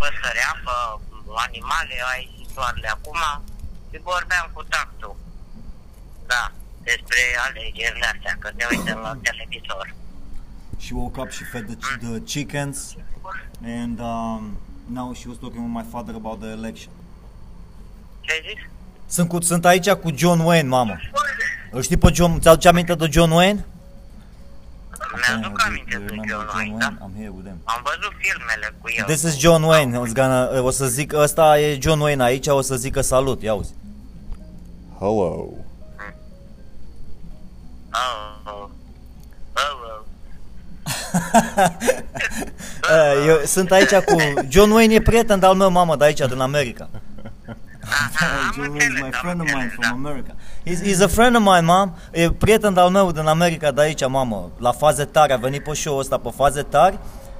păsări, apă, animale, ai soarele acum și vorbeam cu tactul. Da, despre alegerile astea, că ne uităm la televizor. She woke up, she fed the, ch- the chickens, and um, now she was talking with my father about the election. Ce ai zis? Sunt, cu, sunt aici cu John Wayne, mamă. Îl știi pe John, ți-aduce aminte de John Wayne? Mi-aduc aminte You de remember John Wayne, da? I'm here with them. Am văzut filmele cu el. This is John Wayne. O, gonna, o să zic, ăsta e John Wayne aici, o să zică salut, ia uzi. Hello. Oh, oh. Oh, oh. Uh, Eu sunt aici cu... John Wayne e prieten de-al meu, mamă, de aici, din America. Aha, am John Wayne is înțeles, my am friend of mine înțeles, from da. America. He's, he's a friend of mine, mom. E prieten de-al meu din America, de aici, mamă. La faze tari, a venit pe show ăsta pe faze tari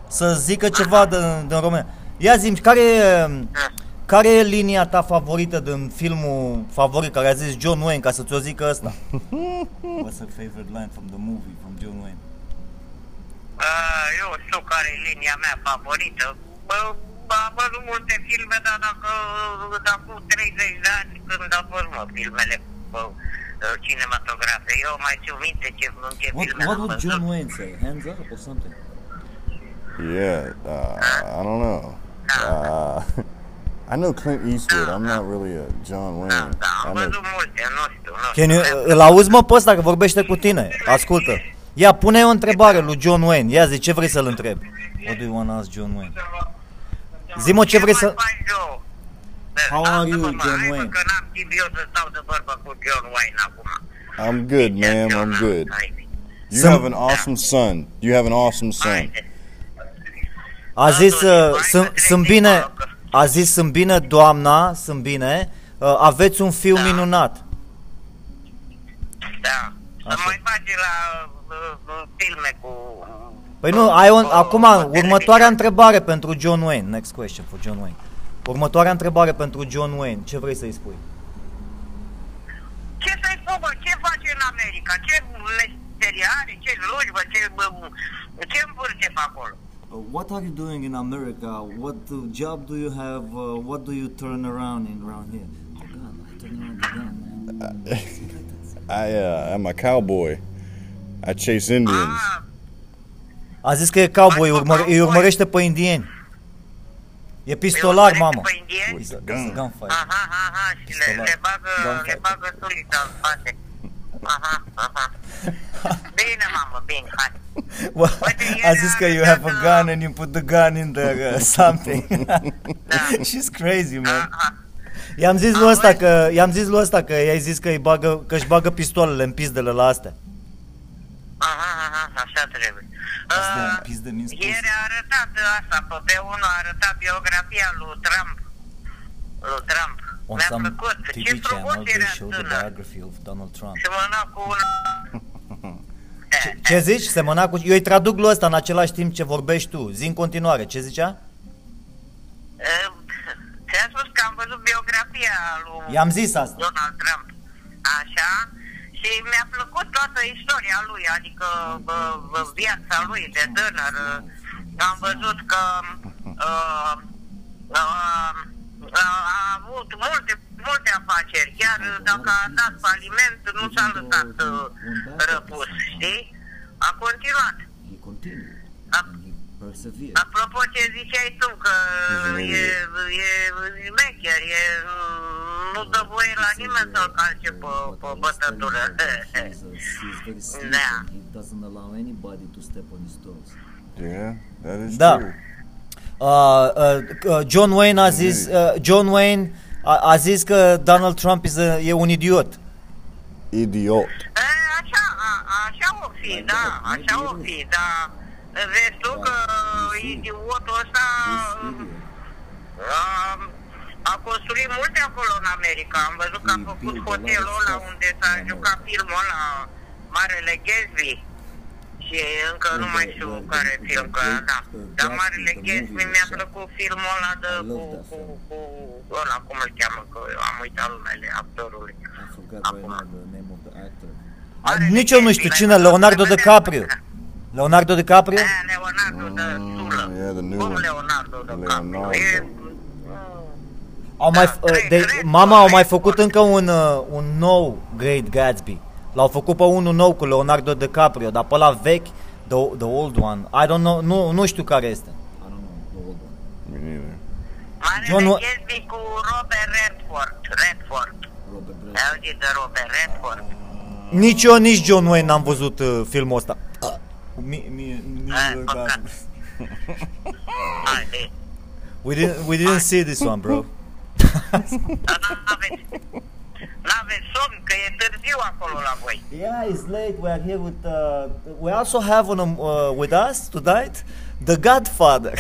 să zică ceva din, din România. Ia zi care e, care e linia ta favorită din filmul favorit care a zis John Wayne, ca să ți-o zică ăsta? What's your favorite line from the movie, from John Wayne? Uh, eu știu care e linia mea favorită. Bă, am văzut multe filme, dar dacă de acum 30 de ani când am văzut mă, filmele bă, cinematografe, eu mai țin minte ce, în ce What, filme what am would văzut. John Wayne say? Hands up or something? Yeah, uh, I don't know. Uh, I know Clint Eastwood. I'm not really a John Da, Wayne. da, am I know văzut multe, nu știu, nu Can you, știu. îl auzi mă pe ăsta că vorbește cu tine? Ascultă. Ia, pune o întrebare lui John Wayne. Ia zi, ce vrei să-l întrebi? What do you want to ask John Wayne? Zi-mă ce vrei să... mai faci, Joe? Bă, How are lasă-mă, you, mă, John hai, mă, Wayne? Că n-am timp eu să stau de vorbă cu John Wayne acum. I'm good, ma'am. I'm good. Hai, You Some- have an awesome son. You have an awesome son. haide. A zis, uh, sunt, sunt bine, a zis, sunt bine, doamna, sunt bine, uh, aveți un fiu Da. minunat. Da. Să Așa. mai face la uh, uh, filme cu... Păi nu, ai un, acum, cu următoarea întrebare pentru John Wayne. Next question for John Wayne. Următoarea întrebare pentru John Wayne. Ce vrei să-i spui? Ce să-i spun, bă? Ce face în America? Ce meserie are? Ce slujbă? Ce, bă, ce învârte pe acolo? Uh, what are you doing in America? What uh, job do you have? Uh, what do you turn around in around here? Oh God, I turn around again, man. I uh, I'm a cowboy. I chase Indians. Ah, A zis că e cowboy, Mai urmăr- făcut îi cowboy. urmărește pe indieni. E pistolar, urmărește mamă. pe indieni? Ui, să- să gunfight. aha, aha, și le, Pistolar. le bagă, Gunfight. le bagă sulita în spate. Aha, aha. Bine, mamă, bine, hai. Well, Uite, a ieri zis că am you have a dat, gun uh, and you put the gun in there uh, something. Da. She's crazy, man. Aha. I-am zis lui Auzi? ăsta că i-am zis lui ăsta că i-ai zis că îi bagă că își bagă pistoalele în pizdele la astea. Aha, aha, așa trebuie. Astea în Uh, pizde min spus. ieri a arătat asta, pe B1 a arătat biografia lui Trump. Lui Trump. On Mi-a some plăcut. TV Ce channel frumos they era show the tânăr. biography of Donald Trump. Semăna cu un... Ce, ce zici? Semăna cu... Eu îi traduc lui ăsta în același timp ce vorbești tu. Zi în continuare. Ce zicea? Uh, Ți-am spus că am văzut biografia lui I-am zis asta. Donald Trump. Așa? Și mi-a plăcut toată istoria lui, adică bă, bă, viața lui de tânăr. Am văzut că uh, uh, a avut multe, multe afaceri, chiar dacă a dat faliment, nu s-a lăsat uh, răpus, știi? A continuat. He continued and he persevered. Apropo ce ziceai tu, că e, e mecher, e, nu dă voie la nimeni să-l calce pe, pe bătătură. He's, uh, he's very slick Da. and he doesn't allow anybody to step on his toes. Yeah, that is Da. true. Uh, uh, uh, John Wayne a zis, uh, John Wayne a, a zis că Donald Trump is a, e un idiot. Idiot. E, așa, a, așa o fi, da, așa o fi, da. Vezi tu că idiotul ăsta a, a construit multe acolo în America. Am văzut că a făcut hotelul ăla unde s-a jucat filmul ăla, Marele Gatsby. Și încă nu mai știu care film, că da. Dar Marele Gatsby mi-a plăcut filmul ăla de cu, cu, cu ăla, cum îl cheamă, că eu am uitat numele actorului. I forgot right now the name of the actor. Marele Nici eu nu știu Gatsby, cine, l-ai văzut? Leonardo L-ai DiCaprio. Văzut? Leonardo DiCaprio? Aia Leonardo de Sulă. Mm, yeah, the new Cum one. Leonardo de Caprio? Leonardo. E, Au mai, Da, uh, trei- de, trei- mama au mai trei- făcut încă un, uh, un nou Great Gatsby. L-au făcut pe unul nou cu Leonardo DiCaprio, dar pe la vechi, the, the old one, I don't know, nu, nu știu care este. Me neither. Marele John Wa- Gatsby cu Robert Redford. Redford. Ai auzit de Robert Redford? Nici eu, nici John Wayne n-am văzut uh, filmul ăsta. Mi, mi, mi, Eh, păcat. Haide. we, didn't, we didn't see this one, bro. Dar n-aveți, n-aveți somn, că e târziu acolo la voi. Yeah, it's late. We are here with. Uh, we also have on, uh, with us tonight the Godfather.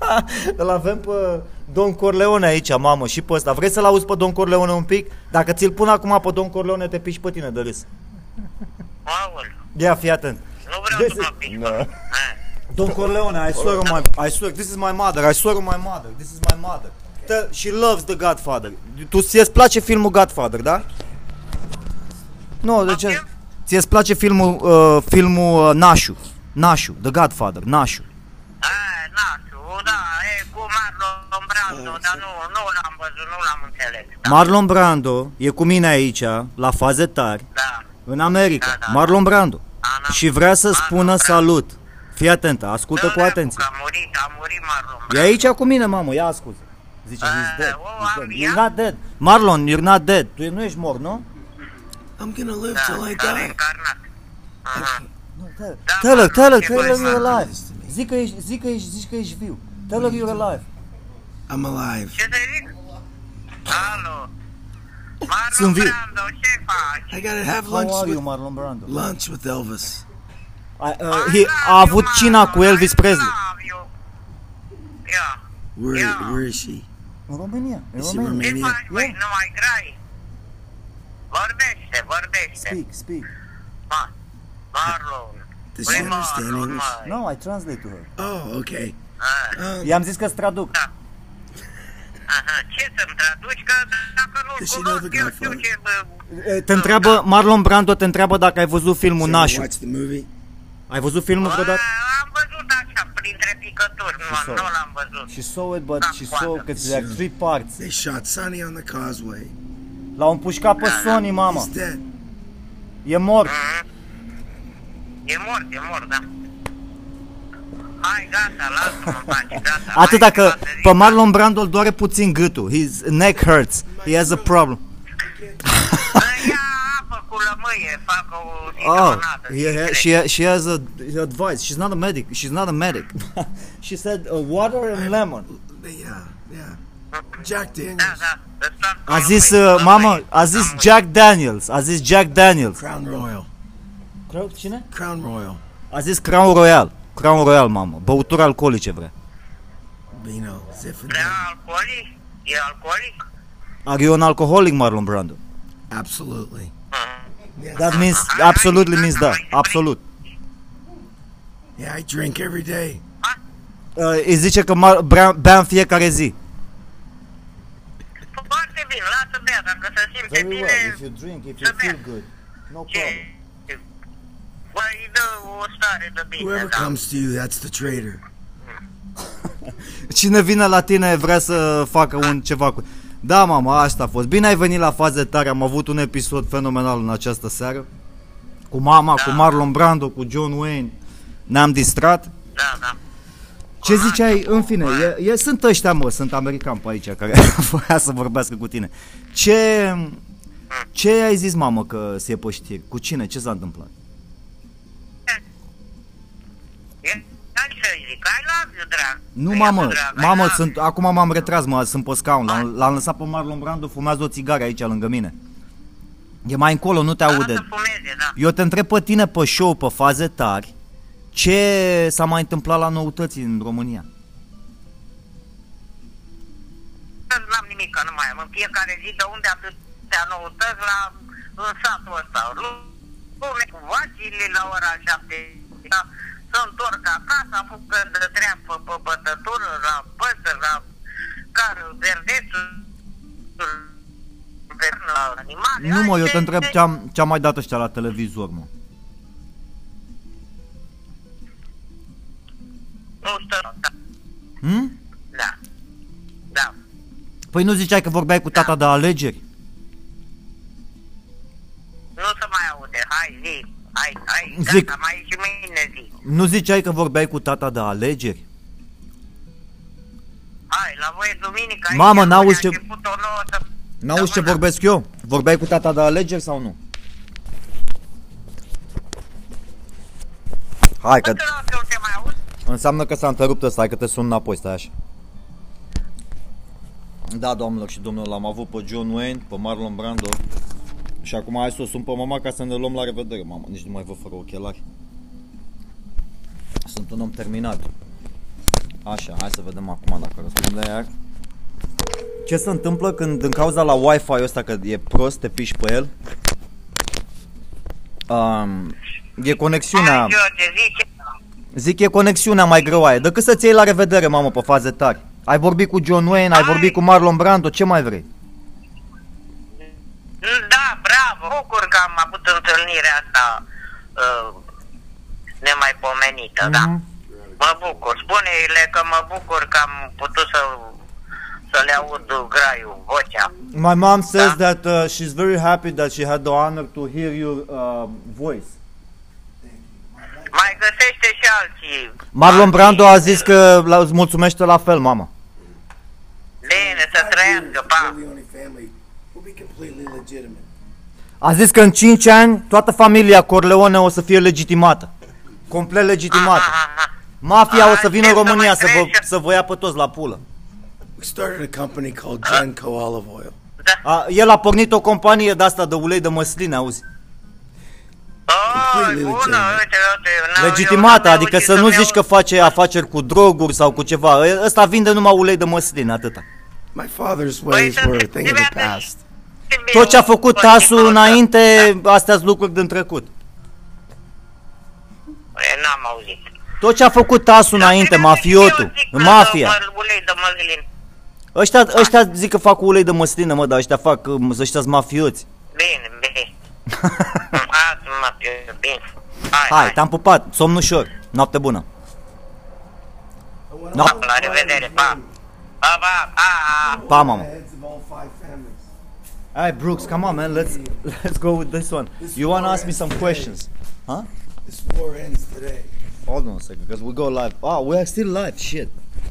Îl avem pe Don Corleone aici, mamă, și pe ăsta. Vrei să-l auzi pe Don Corleone un pic? Dacă ți-l pun acum pe Don Corleone, te piși pe tine de râs. Aoleu, Ia, fii atent. Nu vreau This să mă is- piși. No. Eh. Don Corleone, I swear on my, I swear, this is my mother, I swear on my mother, this is my mother. Tell, she loves the Godfather. Tu ți-ți place filmul Godfather, da? Nu, de ce? Poftim? Ți-ți place filmul, uh, filmul uh, Nașu, Nașu, The Godfather, Nașu. Eh, nașu, da, e cu Marlon Brando, dar nu, nu l-am văzut, nu l-am înțeles. Da, Marlon Brando e cu mine aici, la faze tari, da. în America. Da, da. Marlon Brando. Ana- Și vrea să Marlon spună Brando. salut. Fii atentă, ascultă Dă cu dracu, atenție. Că a murit, a murit Marlon E Brando. aici cu mine, mamă, ia ascult. Zice, he's Eh, dead. oh, He's am dead. ea? You're not dead. Marlon, you're not dead. Tu nu ești mort, nu? I'm gonna live Da, till I s-a die. reîncarnat. Aha. Da, Tell her, Marlon, tell her, ce tell her băi, you're Marlon. alive. Zic că ești, zic că ești, zici că ești viu. Tell her you're alive. I'm alive. Ce să zic? Alo. Sunt Marlon viu. Brando, ce faci? I gotta have How lunch are you, with Marlon Brando? lunch with Elvis. I, uh, he, a avut cina cu Elvis Presley. Ia, Where Yeah. where is she? În România, în Is she România. ce Romania? faci, băi, nu mai grai? Vorbește, vorbește. Speak, speak. Ma, Marlon. Does Băi, she understand Marlon, English? măi. No, I translate to her. Oh, okay. Ah, Um, I-am zis că-ți traduc. Aha, ce să-mi traduci? Că dacă nu-l Does she know cunosc, the eu știu Godfather? ce... bă, Eh, Te întreabă, Marlon Brando te întreabă dacă ai văzut filmul so you Nașu. watch the movie? Ai văzut filmul bă, vreodată? Am văzut așa, printre picături, nu, saw nu it. l-am văzut. She saw it, but she saw că there are three parts. They shot Sonny on the causeway. L-au împușcat pe Sony, mama. He's dead. E mort. Mhm. E mort, e mort, da. Hai, gata, lasă-mă în pace, gata. Atâta Hai, că lasă, zic. pe Marlon Brando îl doare puțin gâtul. His neck hurts. He has a problem. Bă, Ia apă cu lămâie, fac o Oh, citronadă. he ha- she, she has a advice. She's not a medic. She's not a medic. she said uh, water and lemon. Yeah, yeah. Jack Daniels. Da, da, îți fac cu A zis, lămâie, uh, mamă, lămâie, a zis lămâie. Jack Daniels. A zis Jack Daniels. Crown Royal. Cine? Crown Royal. A zis Crown Royal. Crown Royal, mamă. Băuturi alcoolice vrea. Vino. Zinfandel. Vrea alcoolic? E alcoolic? Are you an alcoholic, Marlon Brando? Absolutely. Mhm. That means, absolutely means da. Absolut. Yeah, I drink every day. Uh, îi zice că mar- bea, bea în fiecare zi. Foarte bine, lasă bea, dacă se simte bine, you drink, if you feel good. No ce... Băi, îi dă o stare de bine, Whoever da. comes to you, that's the traitor. Cine vine la tine vrea să facă un ceva cu... Da, mama, asta a fost. Bine ai venit la faze tare, am avut un episod fenomenal în această seară. Cu mama, Da. cu Marlon Brando, cu John Wayne. Ne-am distrat. Da, da. Ce ziceai, în fine, e, e, sunt ăștia, mă, sunt americani pe aici care voia să vorbească cu tine. Ce, ce ai zis, mamă, că se e pe știri? Cu cine? Ce s-a întâmplat? E, hai să zic, I love you, drag. Nu, I mamă, love you, drag, I mamă, love sunt, acum m-am retras, mă, sunt pe scaun, l-am, l-am lăsat pe Marlon Brando, fumează o țigară aici lângă mine. E mai încolo, nu te you. aude. Lasă fumeze, da. Eu te întreb pe tine pe show, pe faze tari, ce s-a mai întâmplat la noutăți în România? N-am nimic, că nu mai am. În fiecare zi de unde atâtea noutăți la în satul ăsta. Lume cu vacile la ora șapte. Da, se întorc acasă, când de treabă pe bătătură, la păsări, la care verdețul, la animale. Nu mă, eu te întreb ce-am, ce-am mai dat ăștia la televizor, mă. Nu știu, da. Hmm? Da. Da. Păi nu ziceai că vorbeai cu da. tata de alegeri? Nu se mai aude, hai zi. Hai, hai. Zic. Gata, mai și mâine zi. Nu ziceai că vorbeai cu tata de alegeri? Hai, la voi duminica. Mamă, aici, n-auzi a ce- început o nouă să- N-auzi ce săptămână. vorbesc eu? Vorbeai cu tata de alegeri sau nu? Hai că Bă, te rog, eu te mai aud? înseamnă că s-a întrerupt ăsta, hai că te sun înapoi, stai așa. Da, doamnelor și domnilor, l-am avut pe John Wayne, pe Marlon Brando și acum hai să o sun pe mama ca să ne luăm la revedere, mamă, nici nu mai văd fără ochelari. Sunt un om terminat. Așa, hai să vedem acum dacă răspunde iar. Ce se întâmplă când din cauza la Wi-Fi ăsta că e prost, te piși pe el? Um, e conexiunea, Hai, George, zice. zic e conexiunea mai greoaie. Decât să-ți iei la revedere, mamă, pe faze tari. Ai vorbit cu John Wayne, ai Hai. vorbit cu Marlon Brando, ce mai vrei? Da, bravo, bucur că am avut întâlnirea asta uh, nemaipomenită, da. Mhm. Mă bucur. Spune-le că mă bucur că am putut să, să le aud graiul, vocea. My mom says Da. that uh, she's very happy that she had the honor to hear your uh, voice. Mai găsește și alții. Marlon alții- Brando a zis că la- îți mulțumește la fel, mama. Bine, să trăiască, pa. Corleone family will be completely legitimate. A zis că în 5 ani toată familia Corleone o să fie legitimată. Complet legitimată. Aha, aha. Mafia o să vină în Aștept să România mai să vă, trece. să vă ia pe toți la pulă. We started a company called Genco Olive Oil. A, el a pornit o companie de asta de ulei de măsline, auzi. Oh, Completely bună, legitimate. uite, uite. n-am- eu Legitimată, n-am adică reușit să nu să-mi zici că iau- face afaceri cu droguri sau cu ceva. E- Ăsta vinde numai ulei de măsline, atâta. My father's Păi ways să were a thing of the trebuie să- past. Tot ce a făcut Tot Tasu timpul ăsta. înainte, astea sunt lucruri din trecut. E, N-am auzit. Tot ce a făcut Tasu înainte, Eu mafiotul, zic că mafia. mă- Ulei de măslin. Ăștia, ăștia zic că fac ulei de măsline, mă, dar ăștia fac, uh, ăștia sunt mafioți. Bine, bine. Azi mă, bine. Hai, Hai, te-am pupat, somn ușor, noapte bună. No. Pa, la revedere, pa. Pa, pa, pa. Pa, mama. Heads of all five families. Hey, Brooks, come on, man, let's let's go with this one. You wanna ask me some questions? Huh? This war ends today. Hold on a second, because we go live. Oh, we are still live. Shit.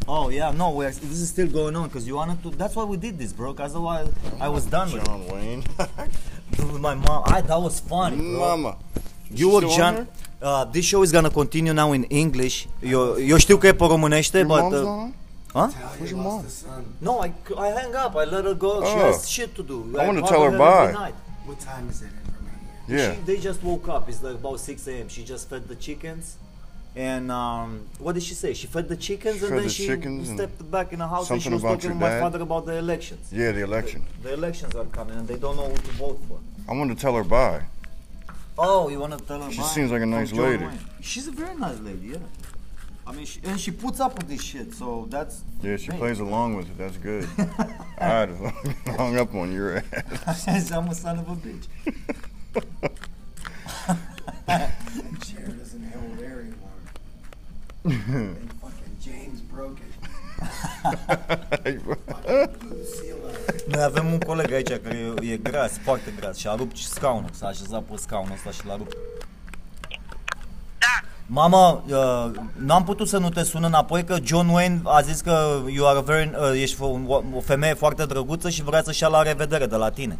Oh yeah, no, we are. This is still going on because you wanted to. That's why we did this, bro. Because otherwise, I was done with, John Wayne. it. with my mom. I that was funny, bro. Mama. You were John. Uh, this show is gonna continue now in English. Eu, eu știu că e pe românește, Your but mom's uh, on? Huh? Talia your mom? No, I, I hang up. I let her go. She Oh. has shit to do. I wanna tell her every bye. night. What time is it in Romania? Yeah. She, they just woke up. It's like about 6 a.m. She just fed the chickens. And um, what did she say? She fed the chickens and Fed then the she chickens and stepped back in the house and she something was about talking your to my dad? father about the elections. Yeah, the election. The elections are coming and they don't know who to vote for. I want to tell her bye. Oh, you want to tell her She bye? seems like a From nice John lady. Wayne. She's a very nice lady, yeah. I mean, she, and she puts up with this shit, so that's. Yeah, she Hey. plays along with it. That's good. I'd have hung up on your ass. I'm a son of a bitch. Chair doesn't hold air anymore. and fucking James broke it. The seal out. Noi avem un coleg aici care e, e gras, foarte gras și a rupt și scaunul, s-a așezat pe scaunul ăsta și l-a rupt. Da, Mama, uh, n-am putut să nu te sun înapoi că John Wayne a zis că you are a very, uh, ești o, o femeie foarte drăguță și vrea să-și ia la revedere de la tine.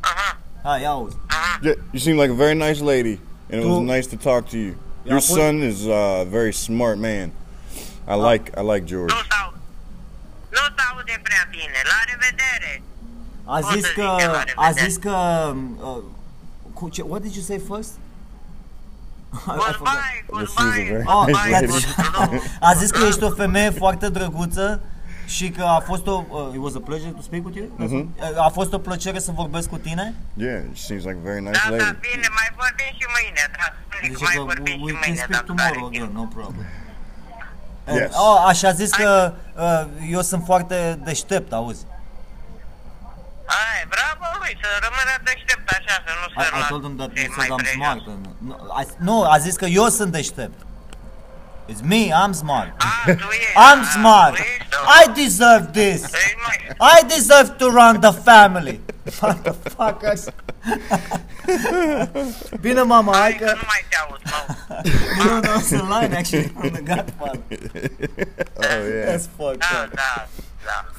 aha, Hai, ia auzi. aha. Yeah, you seem like a very nice lady, and it was Tu- nice to talk to you. Your put- son is uh, a very smart man. I like I like George. Nu s-au... Nu s-aude prea bine. La revedere. A Pot zis să că, zic că la a revedere. zis că, uh, cu ce, what did you say first? I- I forgot. Goodbye, This is a goodbye. very Oh, nice goodbye, lady. goodbye. A zis că ești o femeie foarte drăguță și că a fost o... Uh, it was a pleasure to speak with you? Mhm. A fost o plăcere să vorbesc cu tine? Yeah, she seems like a very nice Da, da, lady. bine, mai vorbim și mâine, da. Zic, Zice mai că vorbim we și can mâine, speak dacă are tomorrow timp. again, no problem. Yes. Oh, așa zis că uh, eu sunt foarte deștept, auzi. Hai, bravo lui, să rămână deștept așa, să nu I, se I told him that cei he mai said I'm trejoși. smart. And, no, I, nu, a zis că eu sunt deștept. It's me, I'm smart. Ah, tu ești. I'm ah, smart. tu ești, I deserve this. Îi mai... I deserve to run the family. Motherfuckers. Bine, mama, hai Hai că că... nu mai te aud, mă. No, no, it's a line actually from the Godfather. Oh yeah. That's fucked Da, up. da, da.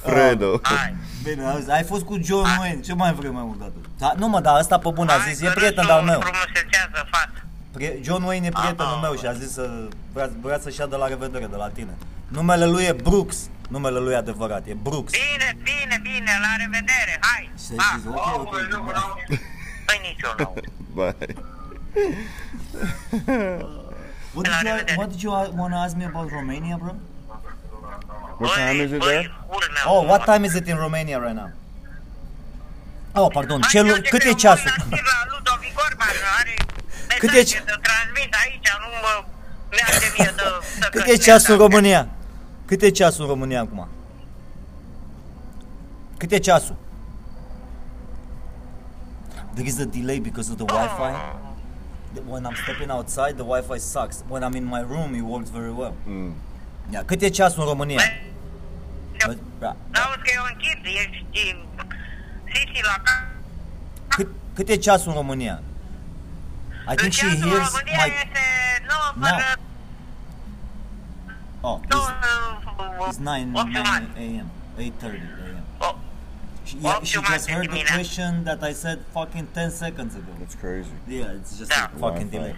Fredo. Hai. Bine, auzi, ai fost cu John Wayne, ce mai vrei mai mult de atât? Da, nu mă, dar ăsta pe bun a Hai zis, că e prieten râsul de-al meu. frumusețează fața. Pri- John Wayne e prietenul Ah, meu și a zis să vrea, vrea să-și ia de la revedere de la tine. Numele lui e Brooks, numele lui adevărat, e Brooks. Bine, bine, bine, la revedere, hai. Și Pa. zis, ok, ok, bye. Păi nici eu nu. Bye. What La did you, revedere. what did you want to ask me about Romania, bro? What time is it there? Oh, what time is it in Romania right now? Oh, pardon, ce, lu- cât e ceasul? La Ludovic Orban are Cât e ce- de transmit aici, nu mă merge mie de... să Cât e ceasul în. România? Cât e ceasul în România acum? Cât e ceasul? There is a delay because of the Wi-Fi. When I'm stepping outside, the Wi-Fi sucks. When I'm in my room, it works very well. Mm. Yeah. Cât e ceasul în România? Băi, Da. N-auzi că eu închid, ești Sisi la cap. Cât, cât e ceasul în România? I think she Ceasul în hears România my... este 9 No. fără... Oh, nu, it's, it's 9, 9 opt jumate. a.m. 8.30 a.m. O- She, yeah, Opt she just jumate heard the dimineața. question that I said fucking 10 seconds ago. That's crazy. Yeah, it's just Da. a fucking Wi-Fi. delay.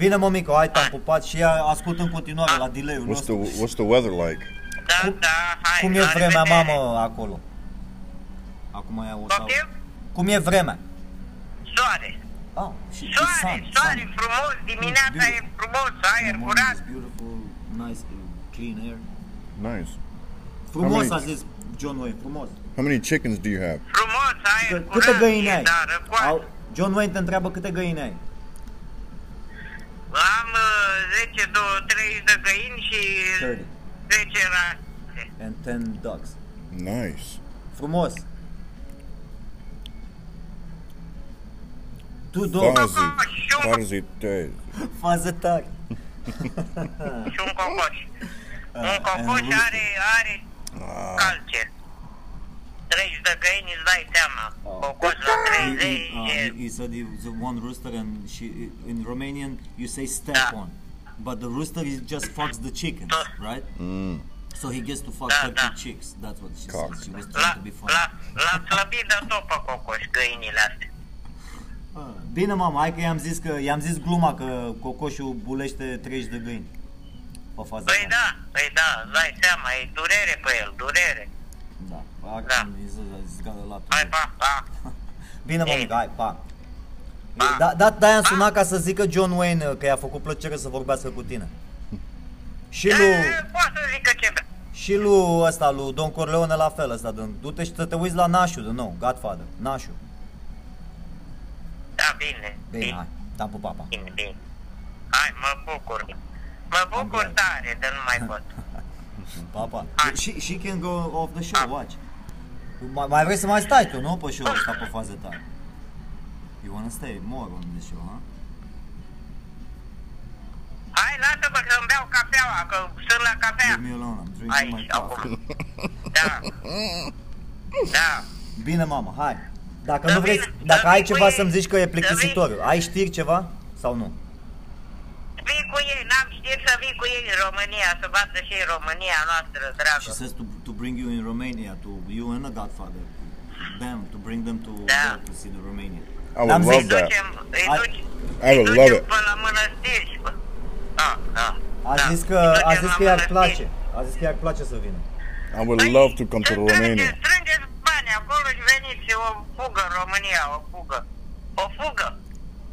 Bine, mămico, hai, te-am pupat și ea ascult în continuare la delay-ul What's the nostru. What's the weather like? Da, Cum- da, hai, Cum e la vremea, revedere. mamă, acolo? Acum ea o să... Poftim? Cum e vremea? Soare. Oh, și și Soare, sun, soare, sun. frumos, dimineața e Beautiful. frumos, aer The morning curat. is beautiful, nice, uh, clean air. Nice. Frumos, many- a zis John Wayne, frumos. How many chickens do you have? Frumos, aer Câte curat, găini e, ai? da, răcoare. Au- John Wayne te întreabă câte găini ai. Am uh, 10, 2, 30 de găini și 30. 10 rase. And 10 dogs. Nice. Frumos. Tu două Fazi. Fazi tezi. faze tari. Și un cocoș. Un and cocoș rooster. are, are calce. 30 de găini, îți dai seama. Cocoș la 30 He, uh, e... he, he said he was one rooster and she in Romanian you say step Da. on. But the rooster is just fucks the chickens, Da. right? Mm. So he gets to fuck Da, 30 da. chicks. That's what she Cock. said. She was La, trying to be funny. la, la slăbit de tot pe cocoș, găinile astea. Ah, Bine, mama, hai că i-am zis că i-am zis gluma că cocoșul bulește 30 de găini. Pe faza Păi ta. da, păi da, îți dai seama, e durere pe el, durere. Da. Da. He's, he's got a lot to Hai, do. pa, pa. Bine, Ei. mămică, hai, pa. Pa. Da, da, de-aia am sunat ca să zică John Wayne că i-a făcut plăcere să vorbească cu tine. Și lui, E, Poate să zică ce vrea. și lui ăsta, lui Don Corleone la fel ăsta, din- du-te și să te uiți la Nașu din nou, Godfather, Nașu. Da, bine. Bine, hai, te-am pupat, pa. Bine, bine. Hai, mă bucur. Mă bucur glad. tare de nu mai pot. Pa, pa. Hai. She, she can go off the show, watch. Mai, mai vrei să mai stai tu, nu? Pe show ăsta, pe faze tare. You wanna stay more on this show, huh? Hai, lasă-mă că îmi beau cafeaua, că sunt la cafea. Leave me alone, I'm drinking my Aici, coffee. acum. Da. Da. Bine, mamă, hai. Dacă Să nu vrei, vin- dacă să ai vin ceva cu ei, să-mi zici că e să plictisitor, ai știri ceva? Sau nu? Vii cu ei, n-am știut să vii cu ei în România, să vadă și în România noastră, She dragă. says to, to bring you in Romania, to you and the Godfather, them, to bring them to Da. there to see the Romania. I would N-am love zis- that. Ducem, îi I- duci, I would îi love ducem it. până la mănăstiri. și pă- Da, da. A da. zis că, Îi a ducem zis la că i-ar mănăstiri. place. A zis că i-ar place să vină. I would Păi, love to come to strângeți- Romania. Strângeți bani acolo și veniți și o fugă în România, o fugă. O fugă.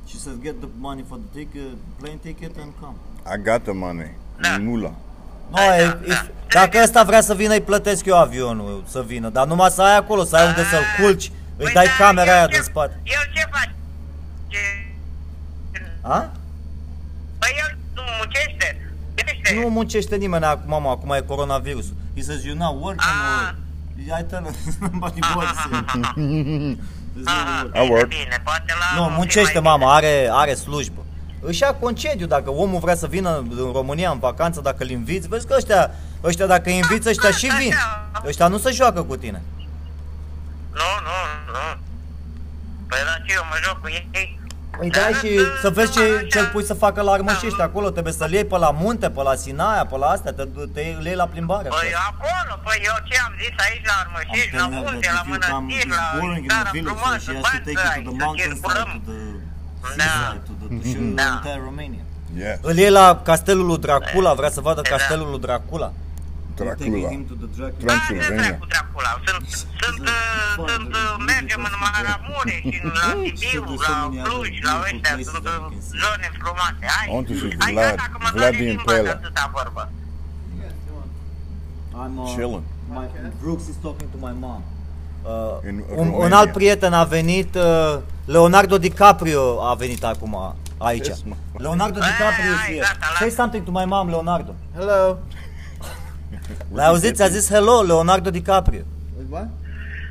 She says get the money for the ticket, plane ticket and come. I got the money. Da. Mula. No, Da, if, da, if, da. dacă ăsta vrea să vină, îi plătesc eu avionul să vină. Dar numai să ai acolo, să ai unde să-l culci, îi Păi dai da, camera el aia ce- din spate. El ce face? A? Păi el nu muncește. Muncește. Nu muncește nimeni acum, mama, acum e coronavirus. He says, you're not working Ah. or... I tell him, somebody works here. There's no Aha, work. I bine, work. bine, poate la Nu, anul muncește fi mai mama, are, are slujbă. Își ia concediu dacă omul vrea să vină în România în vacanță, dacă îl inviți, vezi că ăștia Ăștia dacă îi inviți, ăștia și vin. Așa. Ăștia nu se joacă cu tine. Nu, nu, nu. Păi la ce eu mă joc cu ei? Păi da, și să vezi ce, ce pui să facă la armășești acolo. Trebuie să-l iei pe la munte, pe la Sinaia, pe la astea, te, te iei la plimbare. Păi acolo, păi eu ce am zis aici la Armășești, la munte, la mănăstiri, la țara frumoasă, banță, aici, să circulăm. Da. Da. Yeah. Îl iei la castelul lui Dracula, vrea să vadă castelul lui Dracula. Dracula. Da, ce Transilvania. dracu Dracula? Sunt, sunt, uh, sunt, uh, mergem în Maramureș și în- la Sibiu, la Cluj, la ăștia, sunt uh, zone frumoase. Hai, I want to see hai, Vlad- gata, că mă Vlad doare din limba de Pela. atâta vorbă. I'm, uh, Chilling. My, Brooks is talking to my mom. Uh, In un, un Romania. alt prieten a venit, uh, Leonardo DiCaprio a venit acum aici. Yes, mă. Leonardo Hai, DiCaprio is hai, here. gata, Say lasă. something to my mom, Leonardo. Hello. L-ai auzit? Ți-a zis hello, Leonardo DiCaprio. What?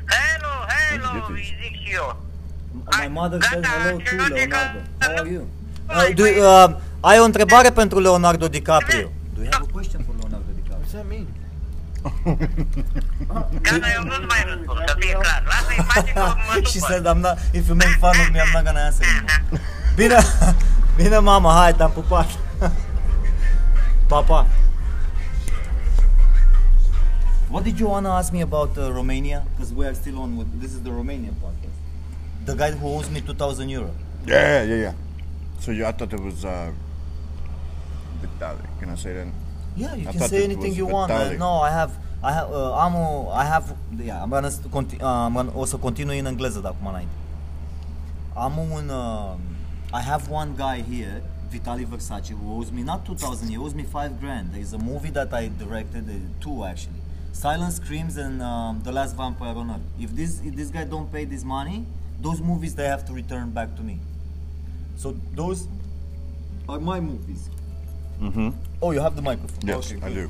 Hello, hello, Gata. îi zic și eu. My Hai, mother gata, says hello ce too, nu te Leonardo. că- How are you? Hai, Uh, do, băi. uh, ai o întrebare pentru Leonardo DiCaprio. Do you have a question Gata, eu nu-ți mai să fie clar. Lasă-i face că She said, I'm not, if you make fun of me, I'm not gonna answer anymore. Bine, bine mama, hai, te-am pupat. Pa, pa. What did you wanna ask me about uh, Romania? Because we are still on with, this is the Romanian podcast. The guy who owes me 2000 euro. Yeah, yeah, yeah. So you, I thought it was uh, Vitali. Can I say that? Yeah, you I can say anything you want. man. No, I have, I have, uh, am o, I have, yeah, I'm gonna conti- uh, I'm gonna, o să continui în engleză de acum înainte. Am un, uh, I have one guy here, Vitali Versace, who owes me not 2000, he owes me 5 grand. There is a movie that I directed, uh, two actually. Silent Screams and um, The Last Vampire on Earth. If this, if this guy don't pay this money, those movies they have to return back to me. So those are my movies. Mm-hmm. Oh, you have the microphone. Yes, Okay, I do.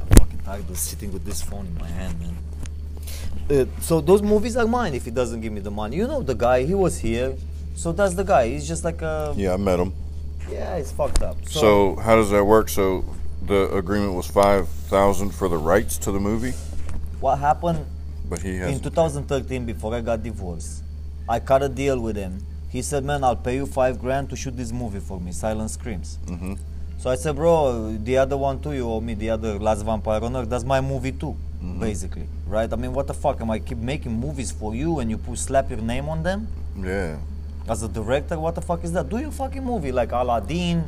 I'm fucking tired of sitting with this phone in my hand, man. Uh, so those movies are mine if he doesn't give me the money. You know the guy, he was here. So that's the guy. He's just like a Yeah, I met him. yeah, he's fucked up. So, So how does that work? So the agreement was five thousand for the rights to the movie, what happened but he in 2013 before I got divorced? I cut a deal with him. He said, "Man, I'll pay you five grand to shoot this movie for me, Silent Screams." Mhm. So I said, "Bro, the other one too. You owe me the other Last Vampire on Earth. That's my movie too, basically, right? I mean, what the fuck? Am I keep making movies for you and you put slap your name on them?" yeah. as a director, what the fuck is that? Do your fucking movie like Aladdin,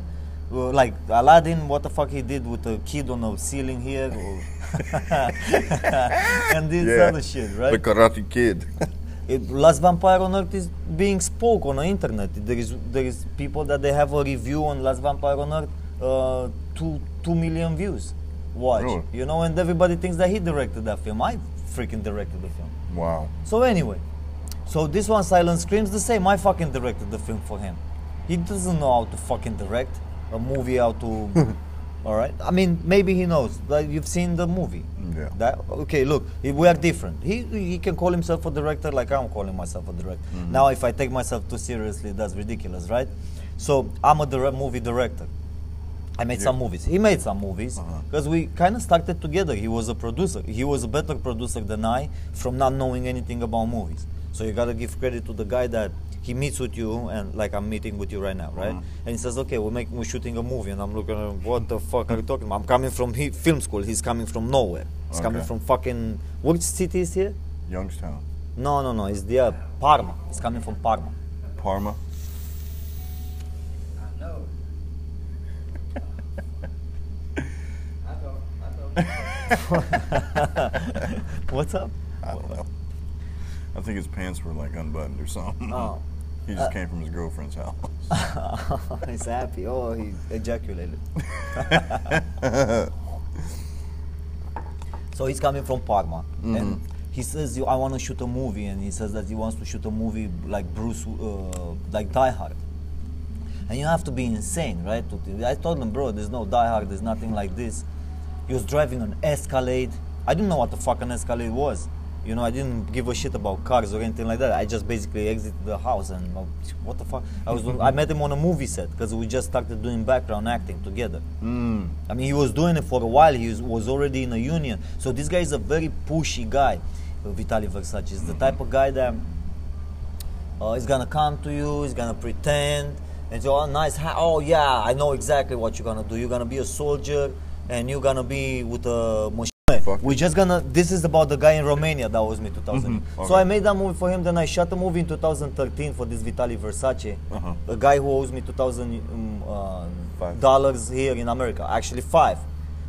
uh, like Aladdin. What the fuck he did with the kid on the ceiling here, and this Yeah. other shit, right? The? Karate Kid. It, Last Vampire on Earth is being spoke on the internet. There is there is people that they have a review on Last Vampire on Earth, uh, two two million views, watch. Really? You know, and everybody thinks that he directed that film. I freaking directed the film. wow. So anyway, so this one Silent Screams the same. I fucking directed the film for him. He doesn't know how to fucking direct a movie. How to, all right. I mean, maybe he knows. Like you've seen the movie. Yeah. That okay? Look, we are different. He he can call himself a director like I'm calling myself a director. Mm-hmm. Now, if I take myself too seriously, that's ridiculous, right? So I'm a direct movie director. I made some movies. He made some movies uh-huh. because we kind of started together. He was a producer. He was a better producer than I from not knowing anything about movies. So you gotta give credit to the guy that he meets with you and like I'm meeting with you right now, right? And he says, "Okay, we're making we're shooting a movie," and I'm looking at him, what the fuck are you talking about? I'm coming from he, film school. He's coming from nowhere. He's coming from fucking which city is here? Youngstown. No, no, no. It's the uh, Parma. He's coming from Parma. Parma. I know. I know. What's up? I don't know. I think his pants were like unbuttoned or something. Oh. He just came from his girlfriend's house. He's happy. Oh, he ejaculated. so he's coming from Parma, and he says, I want to shoot a movie," and he says that he wants to shoot a movie like Bruce, uh, like Die Hard. And you have to be insane, right? I told him, bro, there's no Die Hard, there's nothing like this. He was driving an Escalade. I didn't know what the fuck an Escalade was. You know, I didn't give a shit about cars or anything like that. I just basically exited the house and uh, what the fuck? I was I met him on a movie set because we just started doing background acting together. Mm. I mean, he was doing it for a while. He was, was already in a union. So this guy is a very pushy guy. Vitaly Versace is the type of guy that uh, he's gonna come to you. He's gonna pretend and say, "Oh, nice. Ha- oh, yeah, I know exactly what you're gonna do. You're gonna be a soldier, and you're gonna be with a machine." Fuck. We're just gonna. This is about the guy in Romania that was me 2000. Mhm, So. I made that movie for him. Then I shot a movie in 2013 for this Vitali Versace, Uh-huh. a guy who owes me 2000 um, uh, dollars here in America. Actually five,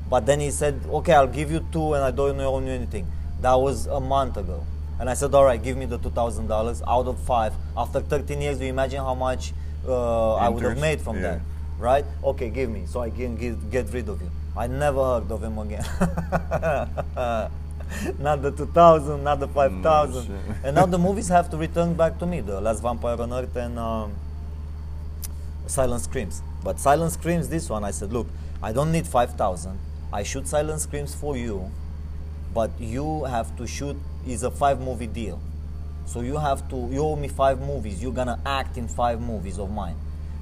but then he said, "Okay, I'll give you two, and I don't owe you anything." That was a month ago, and I said, "All right, give me the 2,000 dollars out of five. After 13 years, do you imagine how much uh, I would have made from Yeah. that?" Right? Okay, give me, so I can get, get rid of you. I never heard of him again. not the 2000, not the 5000. shit. and now the movies have to return back to me The Last Vampire on Earth and um, Silent Screams. But Silent Screams, this one, I said, look, I don't need 5000. I shoot Silent Screams for you, but you have to shoot, is a five movie deal. So you have to, you owe me five movies. You're gonna act in five movies of mine.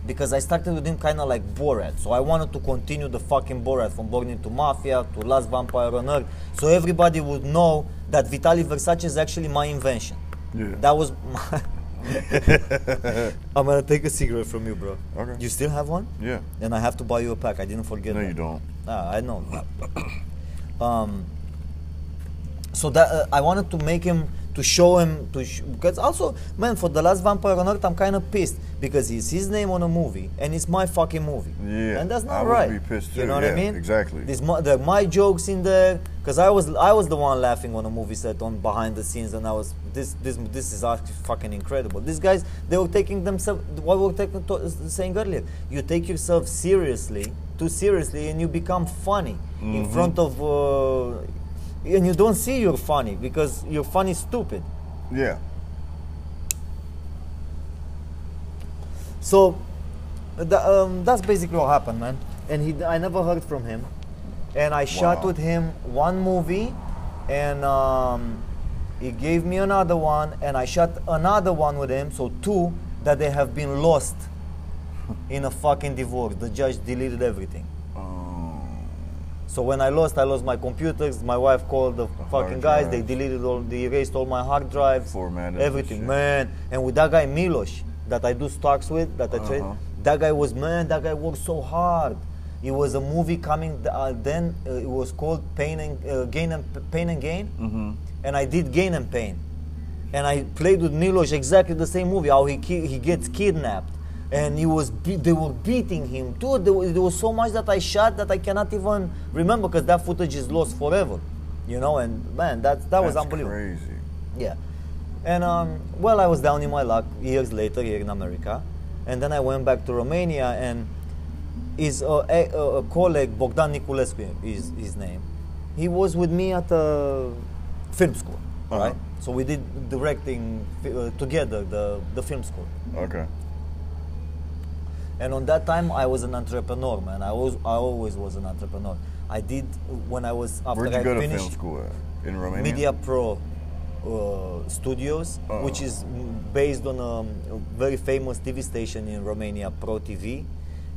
Because I started with him kind of like Borat. So I wanted to continue the fucking Borat from Born into Mafia to Last Vampire on Earth. So everybody would know that Vitali Versace is actually my invention. Yeah. That was my. I'm gonna take a cigarette from you, bro. Okay. You still have one? Yeah. And I have to buy you a pack. I didn't forget. No, that. you don't. Ah, I know. um, so that uh, I wanted to make him to show him to sh- because also man for the last Vampire on Earth I'm kind of pissed because it's his name on a movie and it's my fucking movie. Yeah, and that's I not would right. be pissed You too, know what I mean? exactly. This my, the, my jokes in there because I was I was the one laughing on a movie set on behind the scenes and I was this this this is actually fucking incredible. These guys they were taking themselves what we were taking to, saying earlier. You take yourself seriously too seriously and you become funny Mm-hmm. in front of uh, and you don't see you're funny because you're funny stupid. Yeah. So um, that's basically what happened, man. And he, I never heard from him. And I shot with him one movie, and um, he gave me another one, and I shot another one with him. So two that they have been lost in a fucking divorce. The judge deleted everything. So when I lost, I lost my computers. My wife called the, fucking guys. They deleted all, they erased all my hard drives, Formatted everything, man. And with that guy Milos, that I do stocks with, that I trade, Uh-huh. that guy was man. That guy worked so hard. It was a movie coming uh, then. Uh, it was called Pain and uh, Gain and Pain and Gain, mm-hmm. and I did Gain and Pain, and I played with Milos exactly the same movie. How he ki- he gets kidnapped. And he was be- they were beating him, too. There was, there was so much that I shot that I cannot even remember because that footage is lost forever, you know. And man, that that was unbelievable. crazy. Yeah. And um, well, I was down in my luck years later here in America, and then I went back to Romania, and his uh, a, a, a colleague Bogdan Niculescu is his name. He was with me at a film school, Uh-huh. right? So we did directing uh, together the the film school. Okay. And on that time, I was an entrepreneur, man. I was I always was an entrepreneur. I did when I was after Where'd you I go to finished film school at? In Romania? Media Pro uh, Studios, Oh. which is based on um, a very famous TV station in Romania, Pro TV.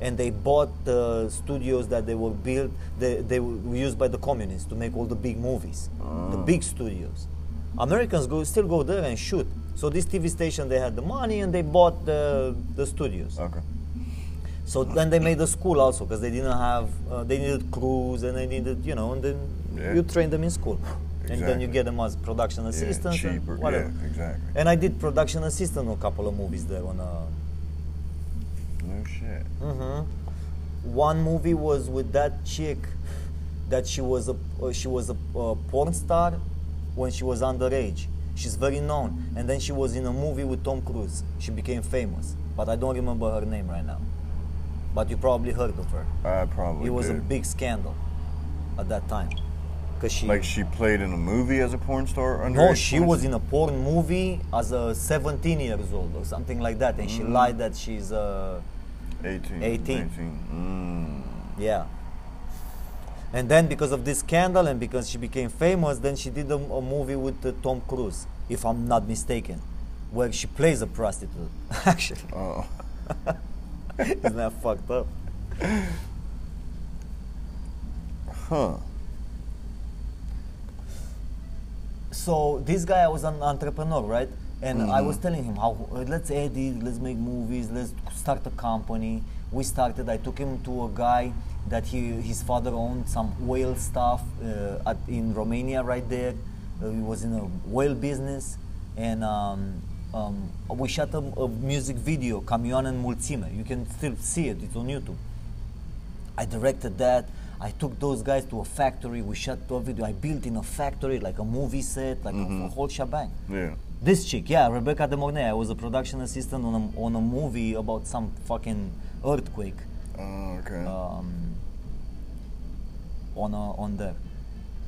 And they bought the studios that they were built, they, they were used by the communists to make all the big movies, the Oh. big studios. Americans go still go there and shoot. So this TV station, they had the money and they bought the, the studios. Okay. So then they made a school also because they didn't have, uh, they needed crews and they needed, you know, and then Yeah. you train them in school. And then you get them as production Yeah, assistants and whatever. Yeah, exactly. And I did production assistant on a couple of movies there on a, No shit. hmm One movie was with that chick that she was a uh, she was a uh, porn star when she was underage. She's very known, and then she was in a movie with Tom Cruise. She became famous, but I don't remember her name right now. But you probably heard of her. I probably It was a big scandal at that time, because she Like she played in a movie as a porn star no, she was in a porn movie as a 17 years old or something like that, and she Mm. lied that she's uh, 18. 18. 19. Mm. Yeah. And then because of this scandal and because she became famous, then she did a, a movie with uh, Tom Cruise, if I'm not mistaken, where she plays a prostitute. Actually, Oh. isn't that fucked up? Huh. So this guy was an entrepreneur, right? And I was telling him how let's edit, let's make movies, let's start a company. We started. I took him to a guy that he his father owned some whale stuff uh, at, in Romania, right there. Uh, he was in a whale business, and um, um, we shot a, a music video, Camion and Mulțime. You can still see it. It's on YouTube. I directed that. I took those guys to a factory. We shot a video. I built in a factory, like a movie set, like a, a whole shebang. Yeah. This chick, yeah, Rebecca De Mornay. I was a production assistant on a, on a movie about some fucking earthquake Oh, okay. um, on a, on there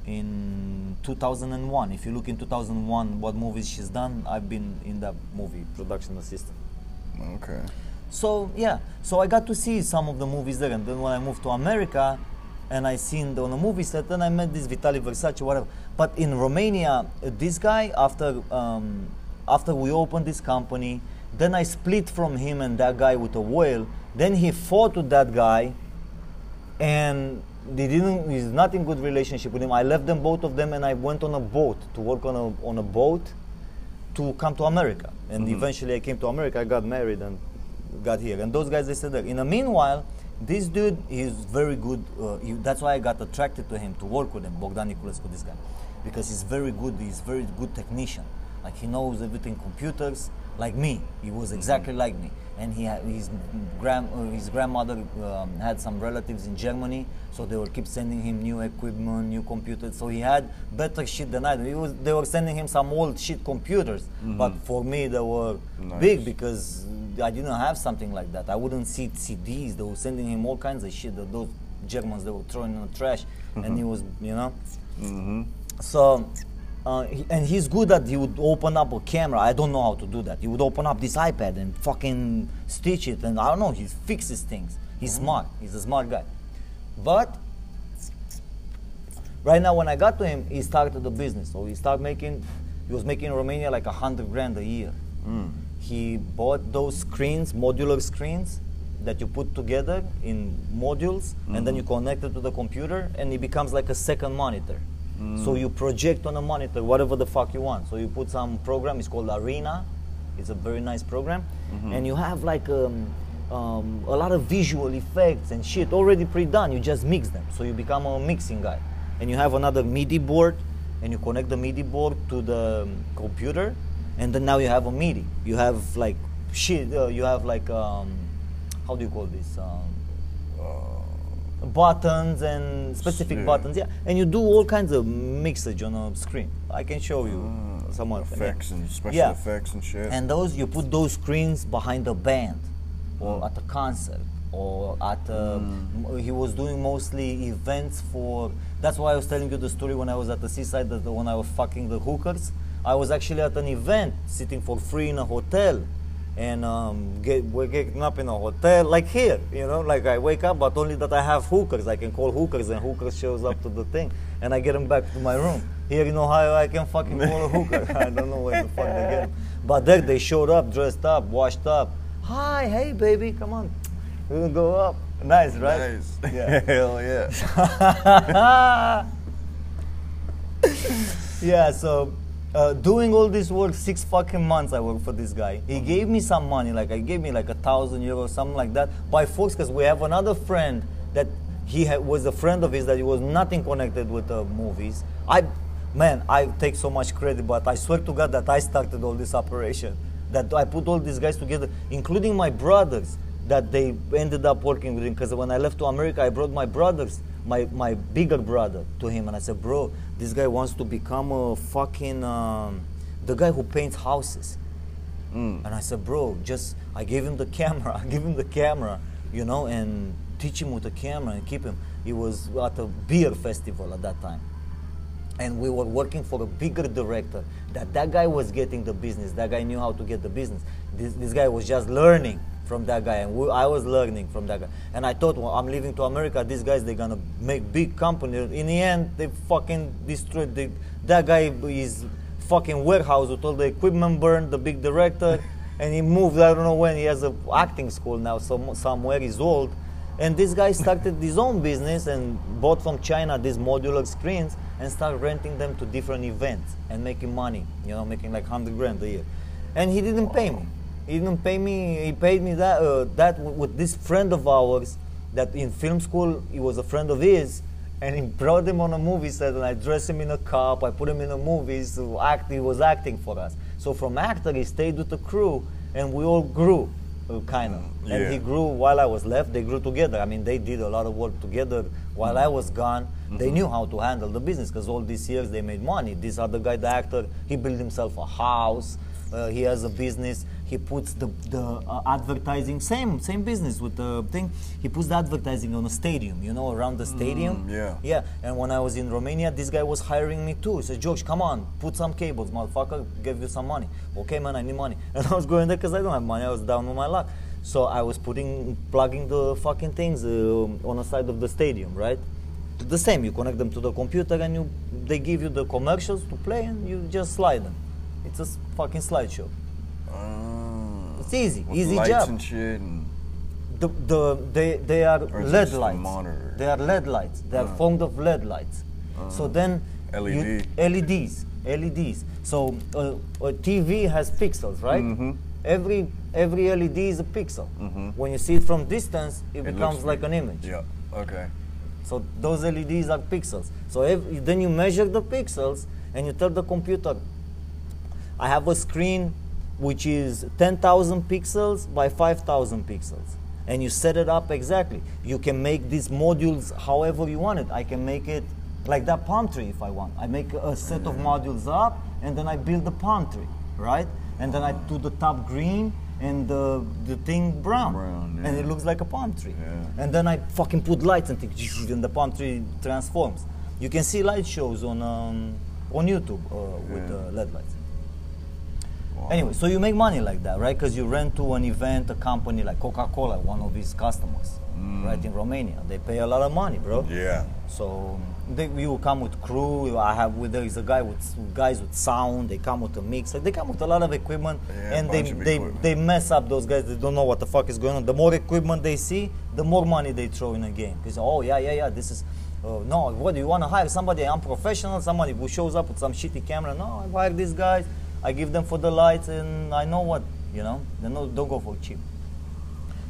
in 2001. If you look in 2001, what movies she's done, I've been in that movie, production assistant. okay. So yeah, so I got to see some of the movies there, and then when I moved to America, and I seen the, on a movie set, then I met this Vitali Versace, whatever. But in Romania, uh, this guy after um, after we opened this company, then I split from him and that guy with a whale. Then he fought with that guy, and they didn't. He's not in good relationship with him. I left them both of them, and I went on a boat to work on a on a boat to come to America. And eventually I came to America, I got married and got here. And those guys, they said that. In the meanwhile, this dude is very good. Uh, he, that's why I got attracted to him to work with him, Bogdan Niculescu, this guy. Because he's very good, he's very good technician. Like he knows everything computers, like me. He was exactly like me. And he had, his, grand, his grandmother um, had some relatives in Germany, so they would keep sending him new equipment, new computers. So he had better shit than I did. He was, they were sending him some old shit computers, but for me they were Nice. big because I didn't have something like that. I wouldn't see CDs. They were sending him all kinds of shit that those Germans they were throwing in the trash, and he was, you know. So, uh, he, and he's good at he would open up a camera. I don't know how to do that. He would open up this iPad and fucking stitch it, and I don't know. He fixes things. He's mm-hmm. smart. He's a smart guy. But right now, when I got to him, he started the business. So he started making. He was making in Romania like a hundred grand a year. Mm. He bought those screens, modular screens, that you put together in modules, and then mm-hmm. you connect it to the computer, and it becomes like a second monitor. So you project on a monitor whatever the fuck you want. So you put some program. It's called Arena. It's a very nice program, and you have like um, um, a lot of visual effects and shit already pre-done. You just mix them. So you become a mixing guy, and you have another MIDI board, and you connect the MIDI board to the um, computer, and then now you have a MIDI. You have like shit. Uh, you have like um, how do you call this? Um, buttons and specific Yeah. buttons, yeah. And you do all kinds of mixage on a screen. I can show you ah, some them, yeah. Effects and special Yeah. effects and shit. And those you put those screens behind a band, or ah. at a concert, or at. A, m- He was doing mostly events for. That's why I was telling you the story when I was at the seaside. That when I was fucking the hookers, I was actually at an event, sitting for free in a hotel, and um, get, we're getting up in a hotel like here, you know, like I wake up, but only that I have hookers. I can call hookers, and hookers shows up to the thing, and I get them back to my room. Here in Ohio, I can fucking call a hooker. I don't know where the fuck they get 'em. But there they showed up, dressed up, washed up. Hi, hey baby, come on, we'll go up. Nice, right? Nice. Yeah. Hell yeah. yeah, so uh, doing all this work, six fucking months I worked for this guy. He gave me some money, like I gave me like a thousand euros, something like that, by force, because we have another friend that he ha- was a friend of his that he was nothing connected with the movies. I, man, I take so much credit, but I swear to God that I started all this operation. That I put all these guys together, including my brothers, that they ended up working with him. Because when I left to America, I brought my brothers, my, my bigger brother, to him, and I said, bro, this guy wants to become a fucking um, the guy who paints houses. And I said, bro, just I gave him the camera. I gave him the camera, you know, and teach him with the camera and keep him. He was at a beer festival at that time. And we were working for a bigger director. That that guy was getting the business. That guy knew how to get the business. This, this guy was just learning from that guy, and we, I was learning from that guy. And I thought, well, I'm leaving to America. These guys, they're gonna make big company. In the end, they fucking destroyed. The, that guy is fucking warehouse with all the equipment burned. The big director, and he moved. I don't know when. He has a acting school now, some, somewhere. He's old. And this guy started his own business and bought from China these modular screens and started renting them to different events and making money. You know, making like hundred grand a year. And he didn't pay me. He didn't pay me. He paid me that uh, that w- with this friend of ours that in film school he was a friend of his, and he brought him on a movie set, and I dressed him in a cop. I put him in a movie to act. He was acting for us. So from actor, he stayed with the crew, and we all grew, uh, kind of. And he grew while I was left. They grew together. I mean, they did a lot of work together while I was gone. They knew how to handle the business because all these years they made money. This other guy, the actor, he built himself a house. Uh, he has a business. He puts the, the uh, advertising, same same business with the thing. He puts the advertising on a stadium, you know, around the stadium. yeah. Yeah. And when I was in Romania, this guy was hiring me too. He said, George, come on, put some cables, motherfucker. Give you some money. Okay, man, I need money. And I was going there because I don't have money. I was down on my luck. So I was putting, plugging the fucking things uh, on the side of the stadium, right? The same. You connect them to the computer and you, they give you the commercials to play and you just slide them. It's a fucking slideshow. Uh, It's easy, easy lights job. and shit. And, The, the, they, they are Or is it LED just a lights. monitor? They are LED lights. They are Uh. formed of LED lights. so then you- LED. LEDs, LEDs. So uh, a TV has pixels, right? Mhm. Every every LED is a pixel. Mhm. When you see it from distance, it, it becomes looks like an image. Yeah. Okay. So those LEDs are pixels. So ev- then you measure the pixels and you tell the computer, I have a screen which is 10,000 pixels by 5,000 pixels. And you set it up exactly. You can make these modules however you want it. I can make it like that palm tree if I want. I make a set of modules up and then I build the palm tree, right? And then I do the top green and the, the thing brown. Brown, And it looks like a palm tree. Yeah. And then I fucking put lights and things, and the palm tree transforms. You can see light shows on um, on YouTube uh, with Yeah. uh, LED lights. Wow. Anyway, so you make money like that, right? Because you rent to an event, a company like Coca-Cola, one of his customers, right in Romania. They pay a lot of money, bro. Mm. Yeah. So they, you come with crew. I have with there is a guy with guys with sound. They come with a mixer. They come with a lot of equipment, Yeah, and they they, equipment. they mess up those guys. They don't know what the fuck is going on. The more equipment they see, the more money they throw in a game. Because oh yeah yeah yeah, this is. Uh, no, what do you want to hire? Somebody unprofessional, somebody who shows up with some shitty camera. No, I hire these guys. I give them for the lights, and I know what you know. They know, don't go for cheap.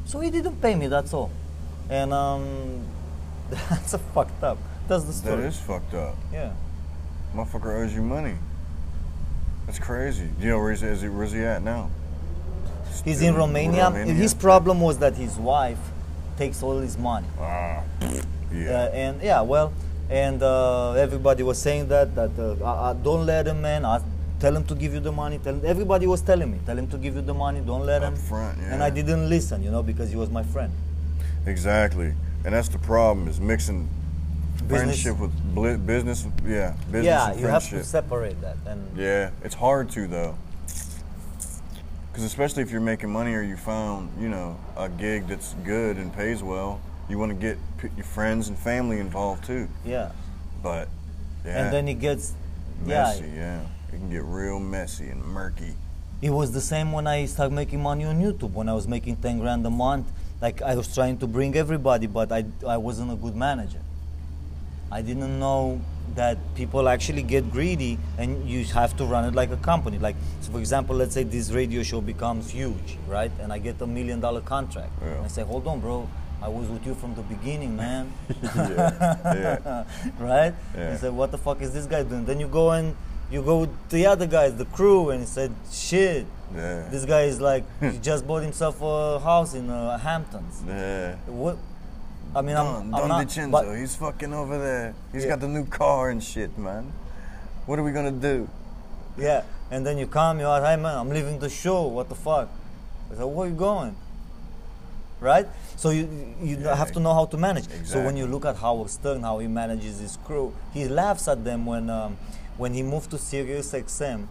So he didn't pay me. That's all, and um, that's a fucked up. That's the That story. is fucked up. Yeah. Motherfucker owes you money. That's crazy. Do you know where he's, is he, where's he at now? He's Still in Romania. Romania? His problem was that his wife takes all his money. Ah, yeah. Uh, and yeah, well, and uh, everybody was saying that that uh, uh, uh, don't let him, man. Uh, tell him to give you the money. Tell him, everybody was telling me, tell him to give you the money. Don't let him. Up front, yeah. And. I didn't listen, you know, because he was my friend. Exactly. And that's the problem is mixing Business. friendship with business. Yeah, business yeah, you have to separate that. And Yeah, it's hard to though. Because especially if you're making money or you found, you know, a gig that's good and pays well, you want to get p- your friends and family involved too. yeah, But yeah, and then it gets messy. yeah. Yeah, it can get real messy and murky. It was the same when I started making money on YouTube. When I was making 10 grand a month, like I was trying to bring everybody, but I, I wasn't a good manager. I didn't know that people actually get greedy and you have to run it like a company. Like, so for example, let's say this radio show becomes huge, right? And I get a million dollar contract. Yeah. I say, hold on, bro. I was with you from the beginning, man. yeah, yeah. right? Yeah. You say, what the fuck is this guy doing? Then you go and you go with the other guys, the crew, and he said, shit. Yeah. This guy is like, he just bought himself a house in uh, Hamptons. Yeah. What? I mean, Don, I'm, Don I'm not. DiCenzo, but- he's fucking over there. He's Yeah. got the new car and shit, man. What are we gonna do? Yeah, and then you come, you're like, hey man, I'm leaving the show. What the fuck? I said, where you going? Right? So you you Yeah, have to know how to manage. So when you look at Howard Stern, how he manages his crew, he laughs at them when um, when he moved to Sirius XM.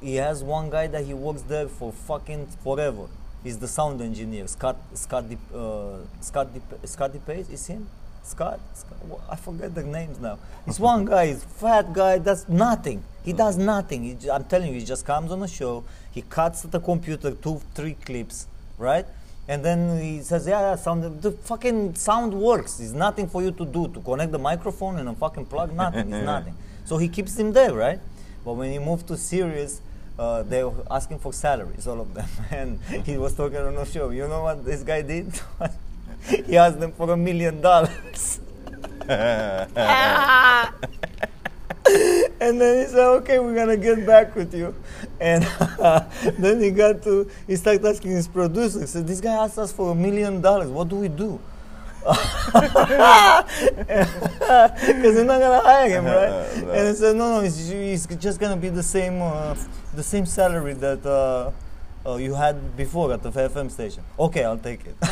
He has one guy that he works there for fucking forever. He's the sound engineer. Scott Scott uh, Scott Dip, Scott DePace is him. Scott, Scott I forget the names now. He's one guy. He's fat guy. Does nothing. He does nothing. He, I'm telling you, he just comes on a show. He cuts the computer two, three clips, right? And then he says, "Yeah, yeah, sound. The fucking sound works. It's nothing for you to do to connect the microphone and a fucking plug. Nothing. It's nothing. So he keeps him there, right? But when he moved to Sirius, uh, they were asking for salaries, all of them. And he was talking on the show. You know what this guy did? he asked them for a million dollars. And then he said, okay, we're gonna get back with you. And then he got to, he started asking his producer, he said, this guy asked us for a million dollars, what do we do? Because they're not gonna hire him, right? And he said, no, no, it's, it's just gonna be the same, uh, the same salary that uh, uh, you had before at the FM station. Okay, I'll take it.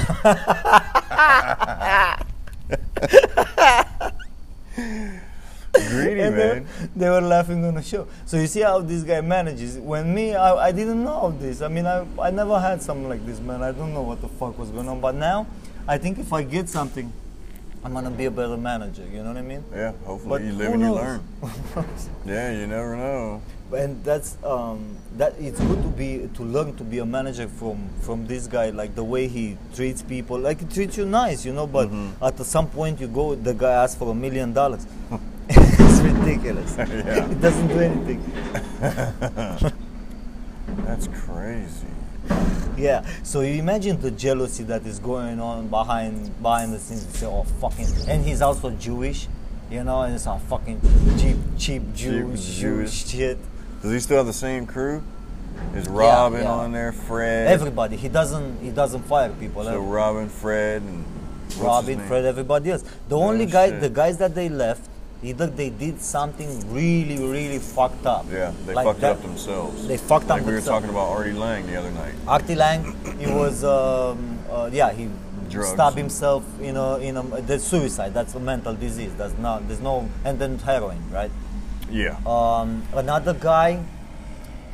Greedy, and man. they were laughing on the show. So you see how this guy manages. When me, I, I didn't know this. I mean, I, I never had something like this, man. I don't know what the fuck was going on. But now, I think if I get something, I'm gonna be a better manager. You know what I mean? Yeah, hopefully But you live and you learn. Yeah, you never know. and that's um, that. It's good to be to learn to be a manager from from this guy. Like the way he treats people. Like he treats you nice, you know. But Mm-hmm. at some point, you go. The guy asks for a million dollars. it's ridiculous. Yeah. It doesn't do anything. That's crazy. Yeah. So you imagine the jealousy that is going on behind behind the scenes. You say, oh fucking, and he's also Jewish, you know, and it's a fucking cheap, cheap Jewish, Jewish. Jewish shit. Does he still have the same crew? Is Robin yeah. on there? Fred. Everybody. He doesn't. He doesn't fire people. So ever. Robin, Fred, and Robin. Fred, everybody else. The Oh, only guy, shit. the guys that they left, either they did something really, really fucked up. Yeah, they Like fucked that- up themselves. They fucked like up we were talking about Artie Lange the other night. Artie Lange, he was, um, uh, yeah, he Drugs. stabbed himself in a, in a, that's suicide. That's a mental disease. That's not, there's no, and then heroin, right? Yeah. Um, another guy,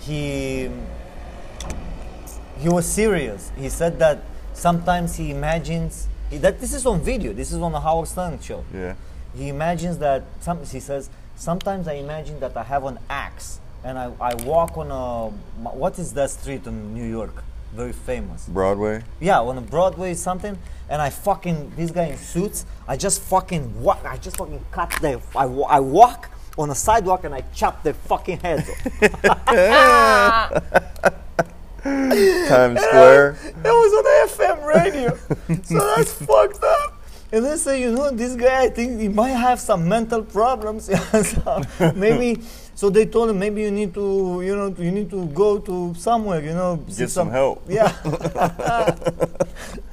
he, he was serious. He said that sometimes he imagines, he, that this is on video. This is on the Howard Stern show. yeah. He imagines that some, he says sometimes I imagine that I have an axe and I, I walk on a what is that street in New York very famous Broadway. yeah on a Broadway something and I fucking this guy in suits I just fucking walk I just fucking cut their I, I walk on a sidewalk and I chop their fucking heads off Times Square. That was on FM radio. so that's fucked up. And they say, you know, this guy, I think he might have some mental problems. So maybe, so they told him, maybe you need to, you know, you need to go to somewhere, you know, Get some help. Yeah.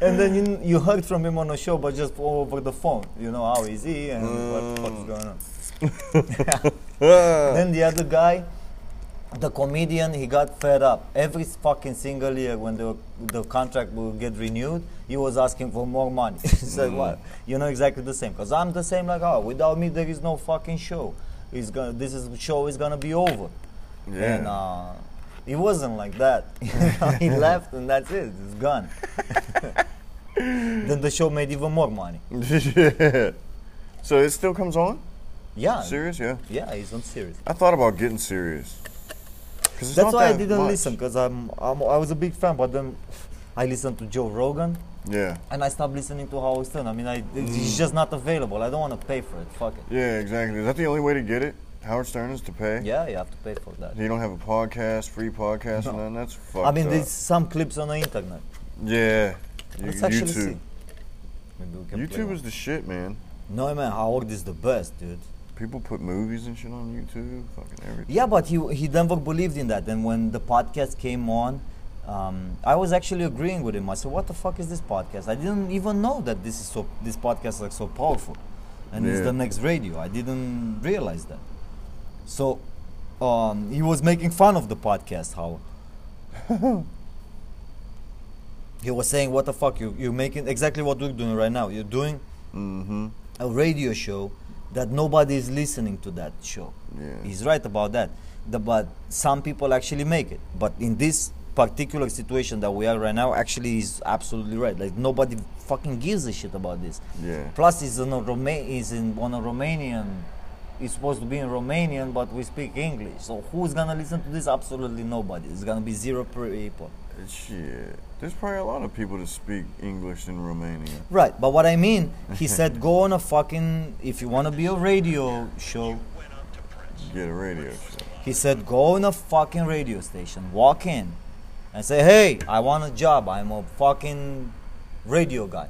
and then you, you heard from him on the show, but just over the phone. You know, how is he and what the fuck's mm. going on. Then the other guy, the comedian, he got fed up. Every fucking single year when the the contract will get renewed, he was asking for more money. he said, Mm. "What? You know exactly the same. Cause I'm the same like oh, without me there is no fucking show. It's gonna this is show is gonna be over." Yeah. And uh, it wasn't like that. He left and that's it. It's gone. then the show made even more money. yeah. So it still comes on? Yeah. Sirius? Yeah. Yeah, he's on Sirius. I thought about getting Sirius. That's why I didn't much. listen because I'm, I'm I was a big fan, but then I listened to Joe Rogan Yeah. and I stopped listening to Howard Stern. I mean, I, Mm. it's just not available. I don't want to pay for it. Fuck it. Yeah, exactly. Is that the only way to get it? Howard Stern is to pay? Yeah, you have to pay for that. You don't have a podcast, free podcast, and then that's fucked I mean, up. there's some clips on the internet. Yeah. You, Let's actually YouTube. see. Maybe we can play YouTube is the shit, man. No man, Howard is the best, dude. People put movies and shit on YouTube, fucking everything. Yeah, but he he never believed in that. And when the podcast came on, um, I was actually agreeing with him. I said, "What the fuck is this podcast?" I didn't even know that this is so this podcast is like so powerful, and it's the next radio. I didn't realize that. So, um, he was making fun of the podcast. How he was saying, "What the fuck? You you're making exactly what we're doing right now. You're doing Mm-hmm. a radio show that nobody is listening to that show. Yeah. He's right about that. The, but some people actually make it. But in this particular situation that we are right now actually is absolutely right. Like nobody fucking gives a shit about this. Yeah. Plus, he's in a Roma- he's in on a Romanian. He's supposed to be in Romanian, but we speak English. So who's gonna listen to this? Absolutely nobody. It's gonna be zero people. Shit. There's probably a lot of people that speak English in Romania. Right, but what I mean, he said, go on a fucking. If you wanna be a radio show, Get a radio show. He said, go on a fucking radio station, walk in, and say, hey, I want a job. I'm a fucking radio guy.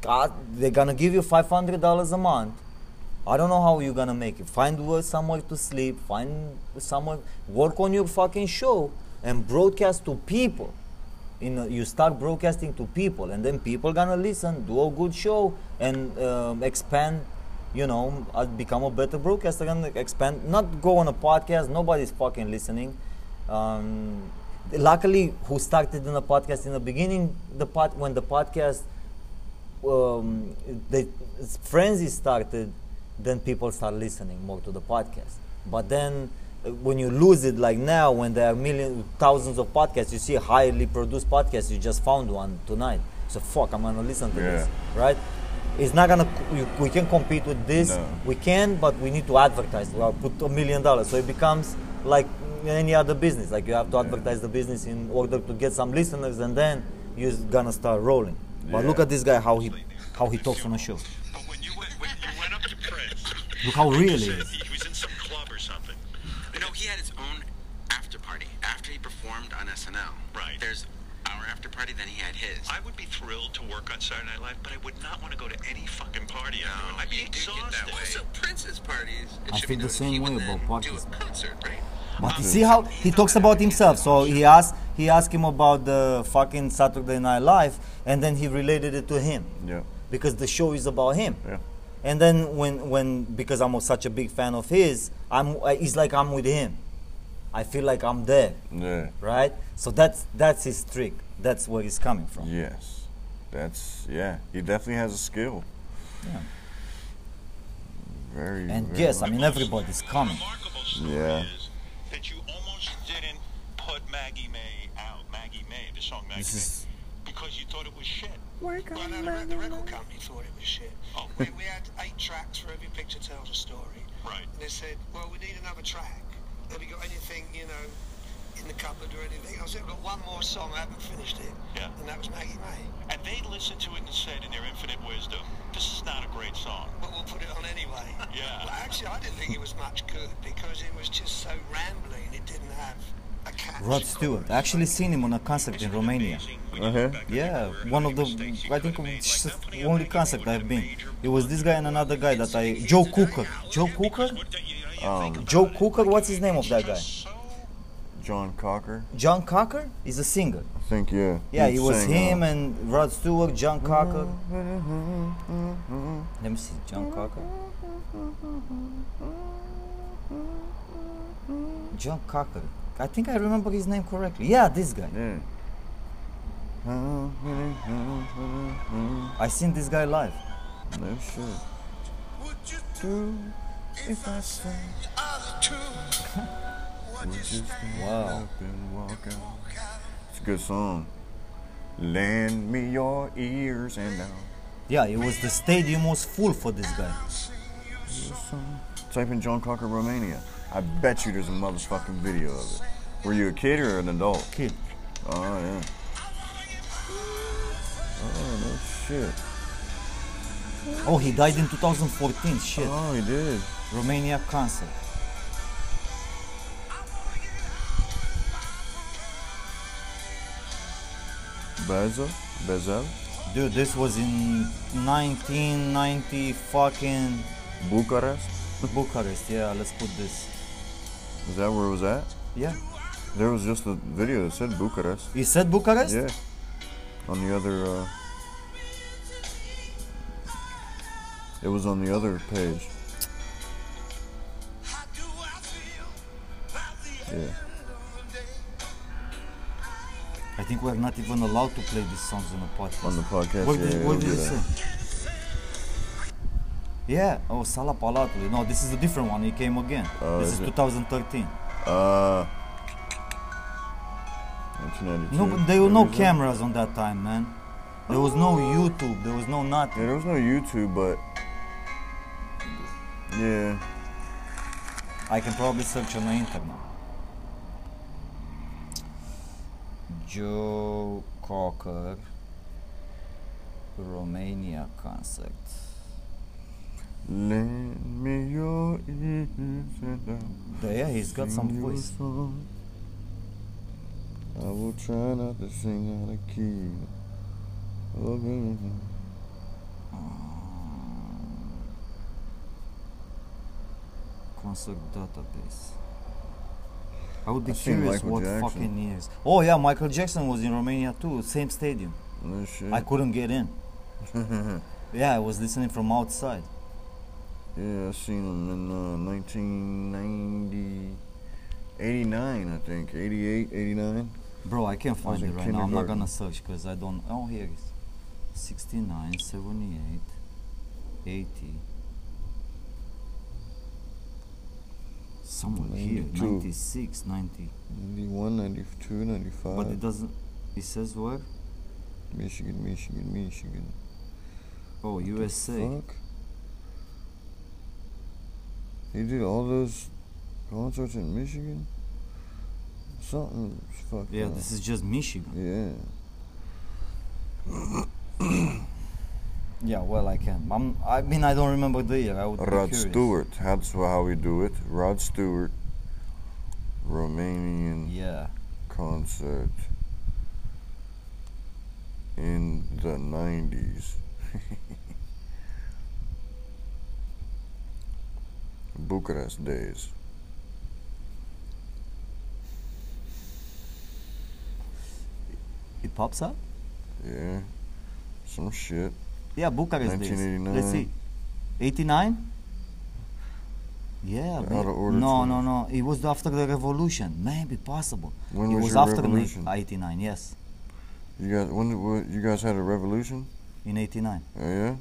God, they're gonna give you $500 a month. I don't know how you're gonna make it. Find wo- somewhere to sleep, find somewhere, work on your fucking show, and broadcast to people. You know, you start broadcasting to people, and then people gonna listen, do a good show, and um, expand. You know, uh, become a better broadcaster and expand. Not go on a podcast. Nobody's fucking listening. Um, luckily, who started in the podcast in the beginning, the pod, when the podcast um, the frenzy started, then people start listening more to the podcast. But then when you lose it, like now, when there are millions, thousands of podcasts, you see highly produced podcasts you just found one tonight. So fuck, I'm gonna listen to this, right? It's not gonna. You, we can compete with this. No. We can, but we need to advertise. Well, put a million dollars, so it becomes like any other business. Like you have to advertise the business in order to get some listeners, and then you're gonna start rolling. But look at this guy, how he how he talks on the show. But when you went, when you went up to Prince, Look how real he he is. he, he was in some club or something. You know, he had his own after party after he performed on SNL. Right. There's our after party, then he had his. I would be thrilled to work on Saturday Night Live, but I would not want to go to any fucking party. I'm. I'd be you do get exhausted. that way. So Prince's parties. It I feel the same way then about Do podcasts. a concert, right? But you see how he talks about himself. So he asked he asked him about the fucking Saturday Night Live, and then he related it to him Yeah. because the show is about him. Yeah. And then when when because I'm such a big fan of his, I'm it's like I'm with him. I feel like I'm there, Yeah. right? So that's that's his trick. That's where he's coming from. Yes. That's yeah. He definitely has a skill. Yeah. Very. And very yes, I mean everybody's coming. story Yeah. is that you almost didn't put Maggie May out. Maggie May, the song Maggie This May, is because you thought it was shit. Well, no, the, re- the record company thought it was shit. Oh. We, we had eight tracks for every picture tells a story. Right. And they said, well, we need another track. Have you got anything, you know, in the cupboard or anything? I said, I've got one more song, I haven't finished it. Yeah. And that was Maggie May. And they listened to it and said, in their infinite wisdom, this is not a great song. But we'll put it on anyway. Yeah. Well, actually, I didn't think it was much good because it was just so rambling. It didn't have a catch. Rod Stewart. I actually seen him on a concert in Romania. Uh-huh. Yeah, one of the I think it's the only concert I've been. It was this guy and another guy that I Joe Cooker. Joe Cooker? Um, Joe Cooker. What's his name of that guy? John Cocker. John Cocker. He's a singer. I think yeah. Yeah, He it was sang, him and Rod Stewart, John Cocker. Let me see, John Cocker. John Cocker. I think I remember his name correctly. Yeah, this guy. Yeah. I seen this guy live. No shit. If I say Wow. up and walk out. It's a good song. Lend me your ears and now. Yeah, it was the stadium was full for this guy. Type in John Cocker Romania. I bet you there's a motherfucking video of it. Were you a kid or an adult? Kid. Oh yeah. Oh no shit. Oh, he died in 2014. Shit. Oh he did. Romania concert. Bezel? Bezel? Dude, this was in 1990 fucking Bucharest? Bucharest. Yeah, let's put this. Is that where it was at? Yeah. There was just a video that said Bucharest. You said Bucharest? Yeah. On the other uh It was on the other page. Yeah. I think we're not even allowed to play these songs on the podcast. On the podcast. What yeah, did, yeah, what did do it that. say? Yeah. Oh, Sala Palatului. No, this is a different one. He came again. Oh, this is is 2013. Uh 1992. No, but there were no cameras on that time, man. There was no YouTube. There was no nothing. Yeah, nothing. there was no YouTube, but yeah, I can probably search on the internet. Joe Cocker, Romania concert. lend me your ears and yeah, he's got some sing you a voice. I will try not to sing out of key. Oh, Concert database. I would be I've curious what Jackson. fucking years. Oh yeah, Michael Jackson was in Romania too, same stadium. No shit. I couldn't get in. Yeah, I was listening from outside. yeah, I seen him in uh, 1990, 89, I think, 88, 89. Bro, I can't find in it right now. I'm not gonna search because I don't. Oh, here it is. 69, 78, 80. Somewhere here. 92. 96, 90. 91, 92, 95. But it doesn't. It says where? Michigan, Michigan, Michigan. Oh, USA. Fuck. He did all those concerts in Michigan? Something's fucked Yeah, up. this is just Michigan. Yeah. Yeah, well, I can. I'm, I mean, I don't remember the year. I would Rod. Stewart. That's how we do it. Rod Stewart. Romanian Yeah. concert in the 90s. Bucharest days. It pops up? Yeah. Some shit. Yeah, Bucharest days. Let's see. 89? Yeah, Out of order no, no, no. It was after the revolution. Maybe possible. When it was was after revolution? 89. Yes, You guys, when what, you guys had a revolution? in 89. Oh, yeah.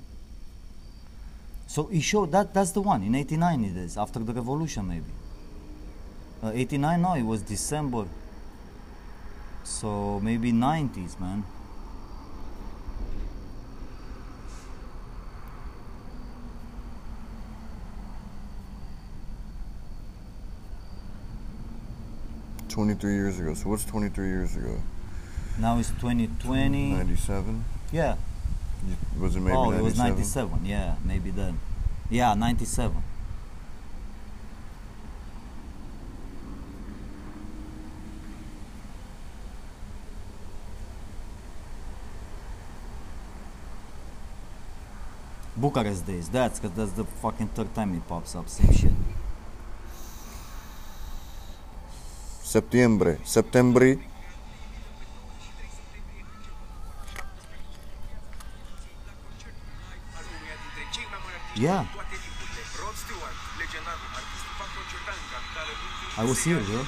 So it showed that that's the one in 89. It is after the revolution, maybe. Uh, 89? No, it was December. So maybe 90s, man. Twenty-three years ago. So what's twenty-three years ago? Now it's 2020. Ninety-seven. Yeah. Was it maybe oh, it was 97? 97. Yeah, maybe then. Yeah, 97. Bucharest days. That's cause that's the fucking third time it pops up. Same shit. Septiembre. Septembri. Yeah. I was here, bro.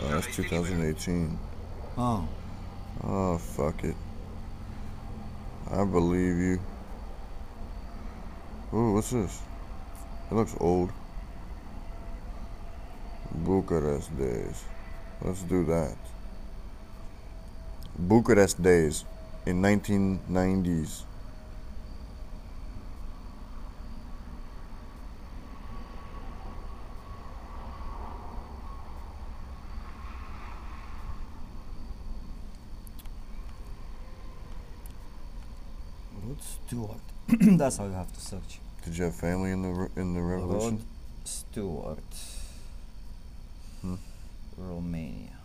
Oh, that's 2018. Oh, Oh, fuck it. I believe you. Ooh, what's this? It looks old. Bucharest days. Let's do that. Bucharest days in 1990s. Rod Stewart. that's how you have to search. Did you have family in the in the revolution? Rod Stewart. Hmm. Romania.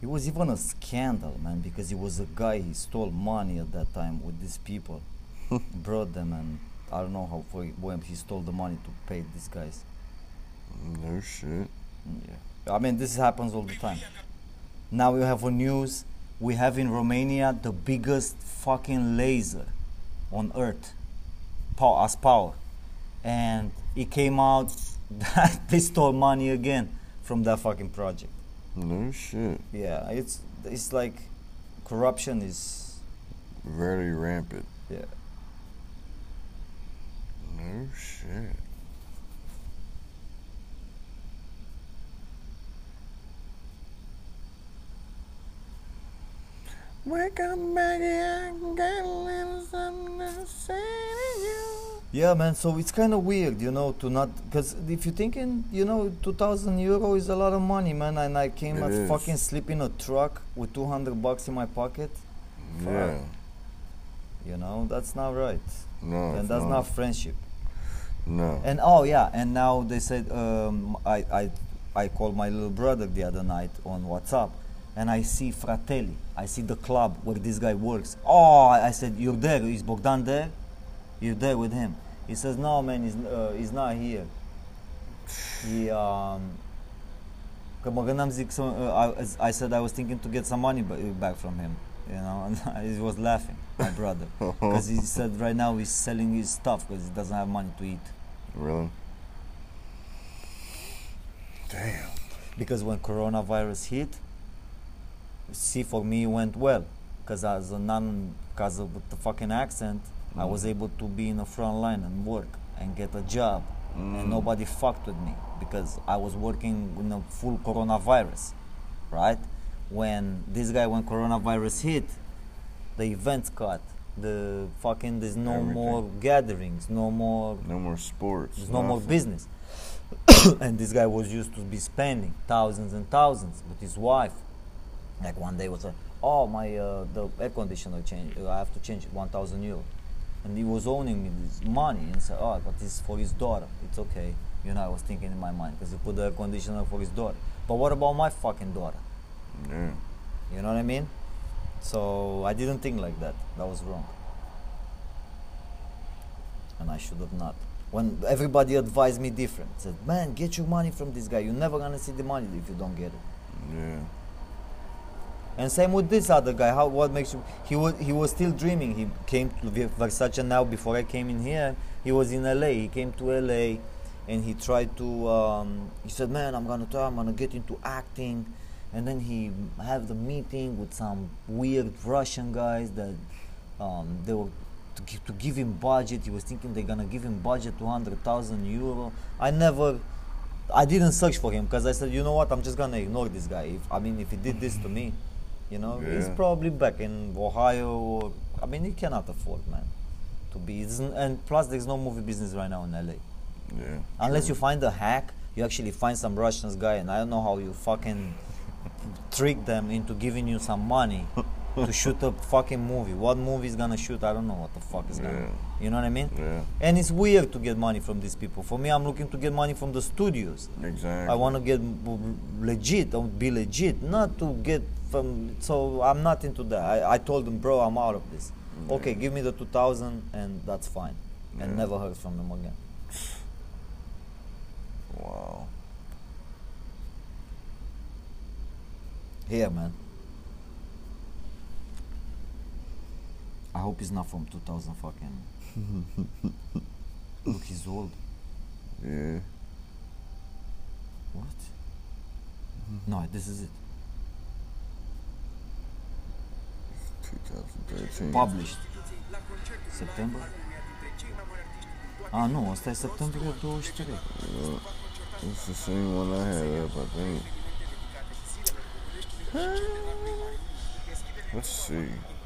It was even a scandal, man, because he was a guy he stole money at that time with these people, brought them, and I don't know how for when he stole the money to pay these guys. No shit. Yeah, I mean this happens all the time. Now we have on news. We have in Romania the biggest fucking laser on Earth, power as power, and it came out that they stole money again from that fucking project. No shit. Yeah, it's it's like corruption is Very rampant. yeah. No shit. Wake up, Maggie, I got a little something to say to you. Yeah, man. So it's kind of weird, you know, to not because if you're thinking, you know, two thousand euro is a lot of money, man. And I came It and is. fucking sleep in a truck with two hundred bucks in my pocket. Yeah. You know, that's not right, No. and it's that's not friendship. No. And oh yeah, and now they said um, I I I called my little brother the other night on WhatsApp, and I see Fratelli. I see the club where this guy works. Oh, I said you're there. Is Bogdan there? You're there with him. He says no, man. He's uh, he's not here. He um. Că mă gândeam zic să, uh, I, I said I was thinking to get some money back from him, you know, and he was laughing, my brother, because he said right now he's selling his stuff because he doesn't have money to eat. Really? Damn. because when coronavirus hit, see for me went well because as a non, because of the fucking accent, I was mm. able to be in the front line and work and get a job, and mm. nobody fucked with me because I was working in a full coronavirus, right? When this guy, when coronavirus hit, the events cut. The fucking there's no Everything. more gatherings, no more No more sports. there's no more business. and this guy was used to be spending thousands and thousands. But his wife, like one day was like, "Oh, my uh, the air conditioner change. uh, I have to change it, 1,000 euro, And he was owning me this money and said, "Oh, but this is for his daughter. It's okay." You know, I was thinking in my mind because he put the air conditioner for his daughter. But what about my fucking daughter? Yeah. You know what I mean? So I didn't think like that. That was wrong. And I should have not. When everybody advised me different, said, "Man, get your money from this guy. You're never gonna see the money if you don't get it." Yeah. And same with this other guy. How? What makes you? He was he was still dreaming. He came to Ver- Versace now. Before I came in here, he was in LA. He came to LA, and he tried to. Um, he said, "Man, I'm gonna try. I'm gonna get into acting." And then he had the meeting with some weird Russian guys that um, they were to give, to give him budget. He was thinking they're gonna give him budget two hundred thousand euro. I never. I didn't search for him because I said, you know what, I'm just gonna ignore this guy. If I mean, if he did this to me, you know, he's probably back in Ohio. Or, I mean, he cannot afford, man, to be. And plus, there's no movie business right now in LA. Yeah. Unless you find a hack, you actually find some Russians guy, and I don't know how you fucking trick them into giving you some money to shoot a fucking movie. What movie is gonna shoot? I don't know what the fuck is gonna. Yeah. You know what I mean? Yeah. And it's weird to get money from these people. For me, I'm looking to get money from the studios. Exactly. I want to get legit, I want to be legit, not to get from. So I'm not into that. I, I told them, bro, I'm out of this. Okay, give me the 2000 and that's fine. And Yeah. never heard from them again. Wow. Here, man. I hope he's not from 2000 fucking. Look, he's old. Yeah. What? No, this is it. 2013. Published. September? Ah, nu, asta e septembrie 23. It's the same one I had up, I think. Let's see.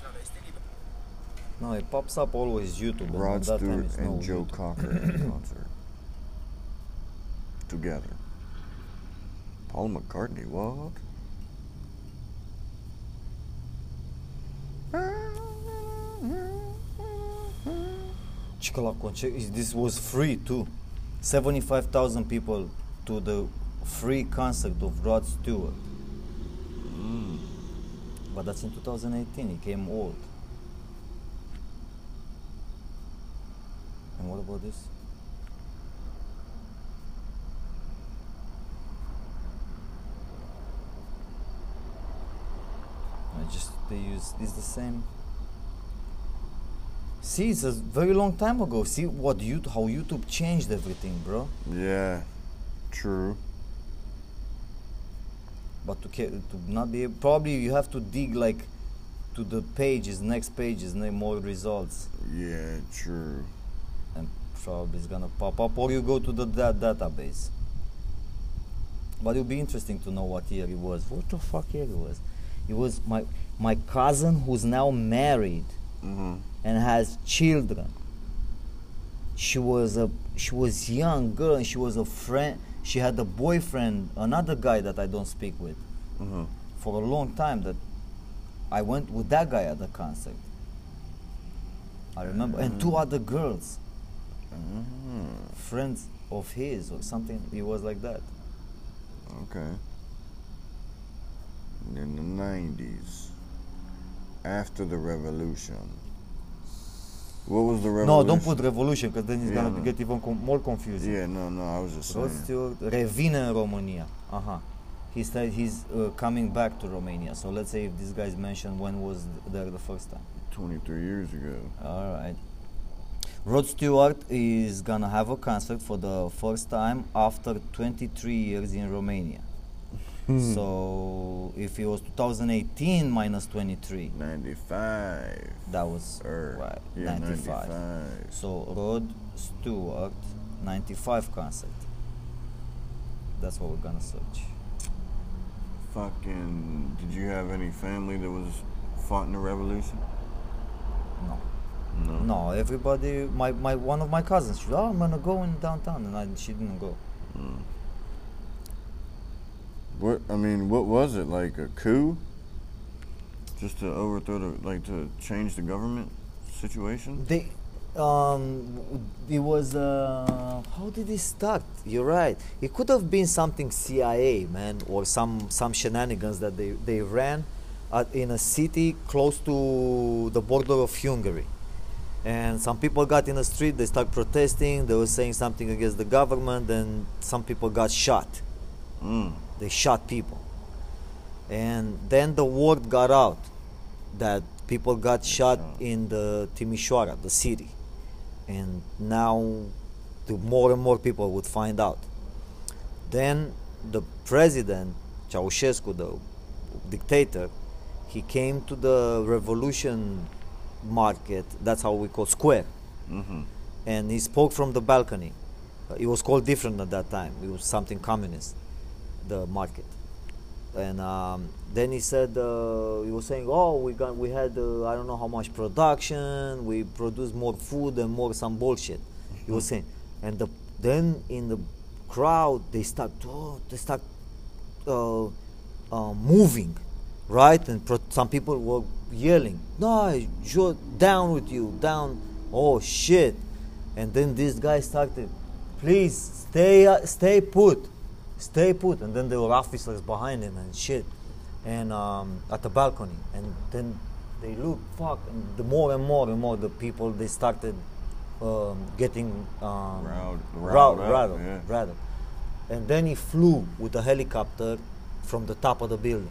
No, it pops up always YouTube. and Rod at that time Stewart it's no and Joe YouTube. Cocker a concert. Together. Paul McCartney, what? Cică la concert, this was free too. 75,000 people to the free concert of Rod Stewart. Mm. But that's in 2018, he came old. And what about this? I just, they use, is the same. See, it's a very long time ago. See what you how YouTube changed everything, bro. Yeah. True. But to to not be probably you have to dig like to the pages, next pages, more results, Yeah, true. Probably it's gonna pop up, or you go to the that database. But it'll be interesting to know what year it was. What the fuck year it was? It was my my cousin who's now married Mm-hmm. and has children. She was a she was young girl and she was a friend. She had a boyfriend, another guy that I don't speak with Mm-hmm. for a long time. That I went with that guy at the concert. I remember, and two other girls, friends of his or something. It was like that. Okay. In the nineties, after the revolution. What was the revolution? No, don't put revolution, because then it's Yeah, gonna no. get even com- more confusing. Yeah, no, no. I was just saying. Revine în România. Aha. He said he's uh, coming back to Romania. So let's say if this guy's mentioned when was there the first time. Twenty-three years ago. All right. Rod Stewart is gonna have a concert for the first time after 23 years in Romania. Hmm. so if it was 2018 minus 23, Ninety-five. that was er, Or right, yeah, 95. 95. So Rod Stewart 95 concert. That's what we're gonna search. Fucking. Did you have any family that was fought in the revolution? No. No. No, everybody. My, my one of my cousins. She, oh, I'm gonna go in downtown, and I, she didn't go. What I mean, what was it like a coup? Just to overthrow the like to change the government situation? They, um, it was. Uh, how did it start? You're right. It could have been something CIA, man, or some some shenanigans that they they ran at, in a city close to the border of Hungary. And some people got in the street. They start protesting. They were saying something against the government, and some people got shot. Mm. they shot people and then the word got out that people got shot in the Timișoara, the city and now the more and more people would find out then the president Ceausescu the dictator he came to the revolution market that's how we call square Mm-hmm. and he spoke from the balcony. It was called different at that time. It was something communist, the market. And um, then he said uh, he was saying, "Oh, we got we had uh, I don't know how much production. We produced more food and more some bullshit." He was saying, and the then in the crowd they start oh, they start uh, uh, moving, right? And pro- some people were yelling, "No, jo- down with you, down!" Oh shit! And then this guy started, "Please stay, uh, stay put, stay put." And then there were officers behind him and shit, and um, at the balcony. And then they looked, fuck, and the more and more and more the people they started um, getting um, up, rattled, rattled. And then he flew with a helicopter from the top of the building.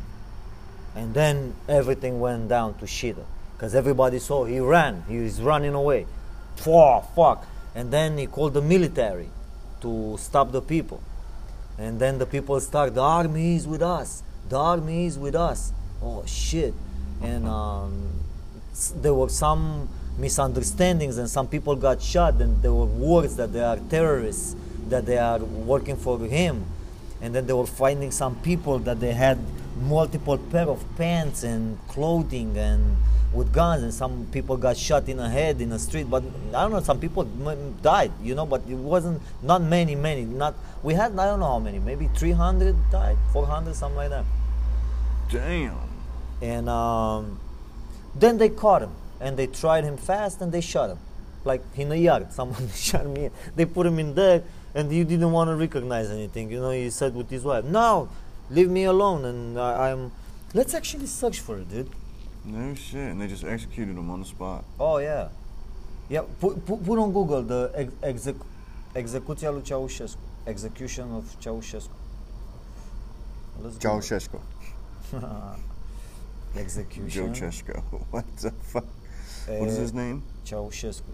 And then everything went down to shit. Because everybody saw he ran. He was running away. Fuck, fuck. And then he called the military to stop the people. And then the people start, the army is with us. The army is with us. Oh shit. And um, there were some misunderstandings and some people got shot and there were words that they are terrorists, that they are working for him. And then they were finding some people that they had multiple pair of pants and clothing and with guns and some people got shot in the head in the street but i don't know some people died you know but it wasn't not many many not we had i don't know how many maybe 300 died 400 something like that Damn. and um, then they caught him and they tried him fast and they shot him like in a yard someone shot me they put him in there and he didn't want to recognize anything you know he said with his wife no leave me alone and I, i'm let's actually search for it dude No shit. And they just executed him on the spot. oh yeah yeah put, put, put on google the ex- exec- execuția lui Ceausescu execution of Ceausescu Let's. Ceausescu. execution Ceausescu. What the fuck? What is Eh, his name? Ceausescu.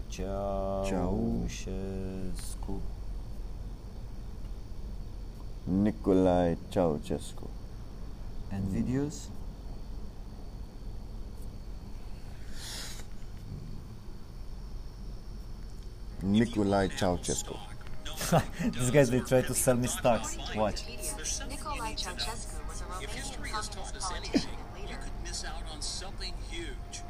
Ceausescu. Nicolae Ceausescu. And hmm. videos? Nicolae Ceausescu. These guys, they try to sell me stocks. Watch. Nikolai Ceausescu was a Romanian communist politician and leader. miss out on something huge.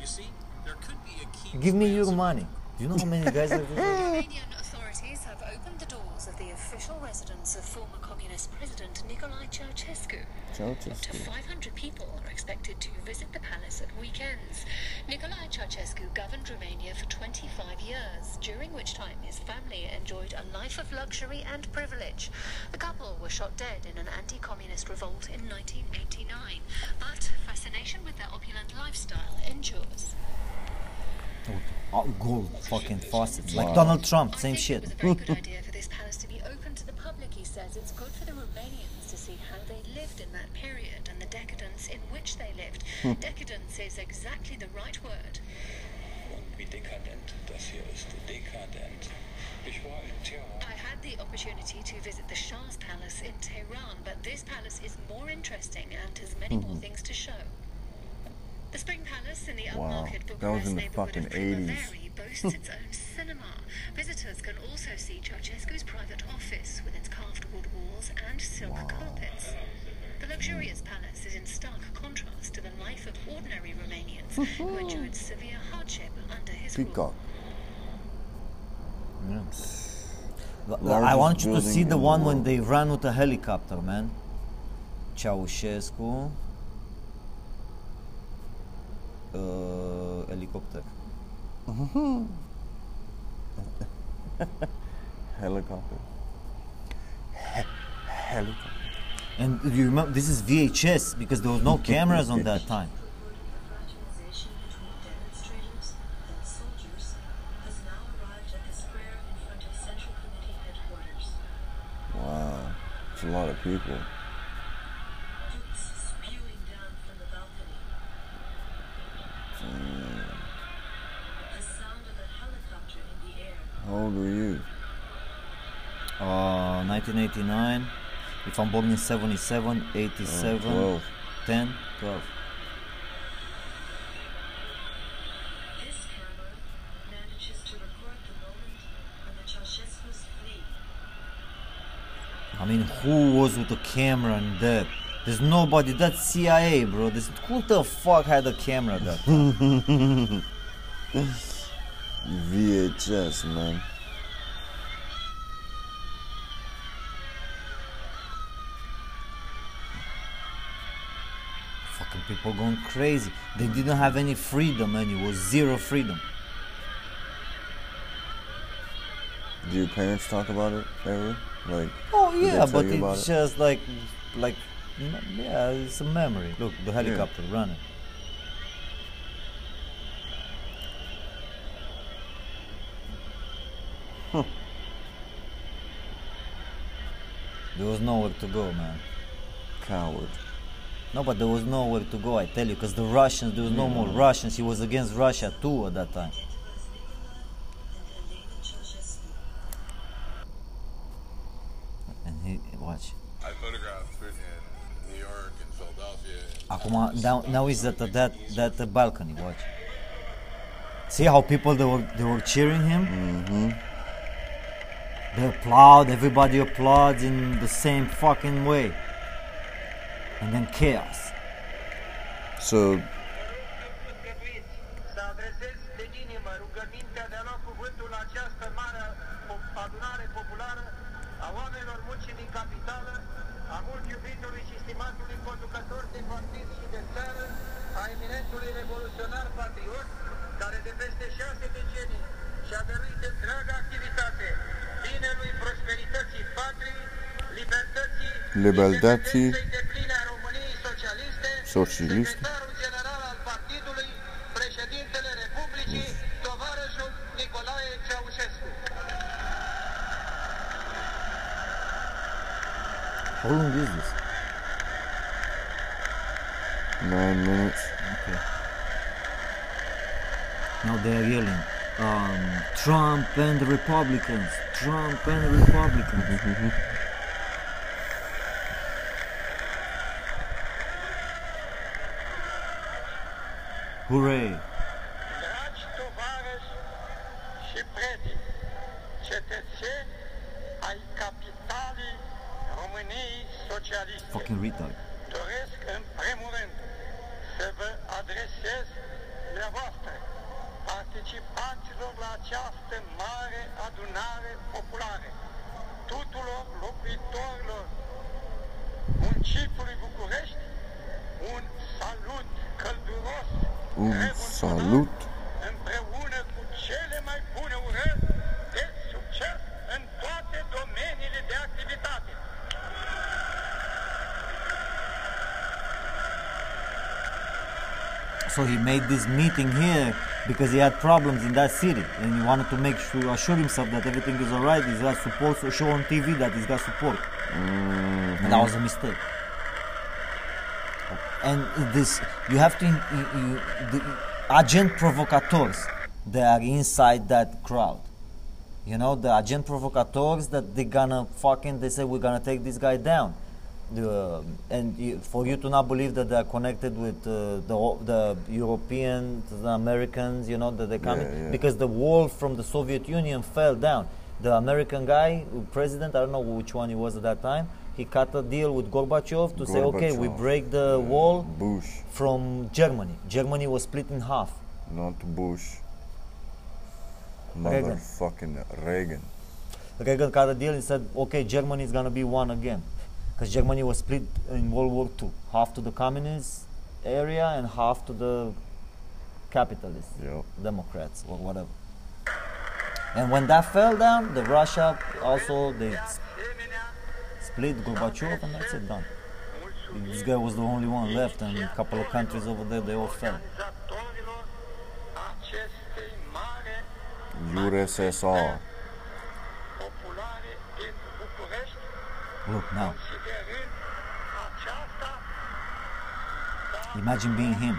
You see, there could be a key. Give me your money. Do you know how many guys are Romanian authorities have opened the doors of the official residence of former communist president Nicolae Ceausescu. Up to 500 people are expected to visit the palace at weekends. Nicolae Ceausescu governed Romania for 25 years, during which time his family enjoyed a life of luxury and privilege. The couple were shot dead in an anti-communist revolt in 1989, but fascination with their opulent lifestyle endures. Oh, gold fucking faucets. Like Donald Trump, I same think shit. Says. It's good for the Romanians to see how they lived in that period and the decadence in which they lived. Hmm. Decadence is exactly the right word. Wie dekadent das hier ist. Dekadent. Ich war in Teheran. I had the opportunity to visit the Shah's palace in Tehran, but this palace is more interesting and has many more hmm. things to show. The Spring Palace in the Wow, upmarket that was Bucharest in the neighborhood fucking of 80s. Primaveri boasts its own cinema. Visitors can also see Ceausescu's private office with its carved wood walls and silk carpets. The luxurious palace is in stark contrast to the life of ordinary Romanians who endured severe hardship under his rule. Peacock. I want you to see in the the one when they ran with a helicopter, man. Ceausescu. Uh, helicopter. Helicopter. Helicopter. And you remember, this is VHS because there was no cameras on that time. Fraternization between demonstrators and soldiers has now arrived at the square in front of Central Committee headquarters. Wow. It's a lot of people. Old were you? Uh, 1989. If I'm born in 77, 87, 12. 10, 12. This camera manages to record the moment when the Ceausescu's flee. I mean, who was with the camera and that? There's nobody. That's CIA, bro. This, who the fuck had a camera there? VHS, man. People going crazy. They didn't have any freedom, and It was zero freedom. Do your parents talk about it ever? Like, Oh yeah, but it's it? just like, like, yeah, it's a memory. Look, the helicopter running. There was nowhere to go, man. coward. No, but there was nowhere to go, I tell you, because the Russians, there was no more Russians. He was against Russia too at that time. And Elena Ceausescu. And he, watch. I photographed it in New York and Philadelphia. Acum, now, now he's at the, that, that uh, balcony, watch. See how people, they were, they were cheering him? Mm-hmm. They applaud, everybody applauds in the same fucking way. and then chaos. So libertății Ceaușescu. How long is this? nine minutes. Okay. Now they are yelling, um, Trump and the Republicans, Trump and the Republicans. Hooray! This meeting here because he had problems in that city and he wanted to make sure, assure himself that everything is alright. He's got support, so show on TV that he's got support. And that was a mistake. And this, you have to, you, you, the agent provocateurs, they are inside that crowd. You know, the agent provocateurs that they're gonna fucking, they say we're gonna take this guy down. The, and you, for you to not believe that they are connected with uh, the the European, the Americans, you know, that they come Yeah, yeah. because the wall from the Soviet Union fell down. The American guy, president, I don't know which one he was at that time, he cut a deal with Gorbachev to say, okay, we break the wall Bush, from Germany. Germany was split in half. not Bush. Reagan. Motherfucking Reagan. Reagan cut a deal and said, okay, Germany is going to be one again. Because Germany was split in World War II. Half to the communist area and half to the capitalists, Yep. Democrats, or whatever. And when that fell down, the Russia also, they split Gorbachev and that's it, done. This guy was the only one left and a couple of countries over there, they all fell. Organizatorilor acestei mare USSR. populare din București, Look now, imagine being him.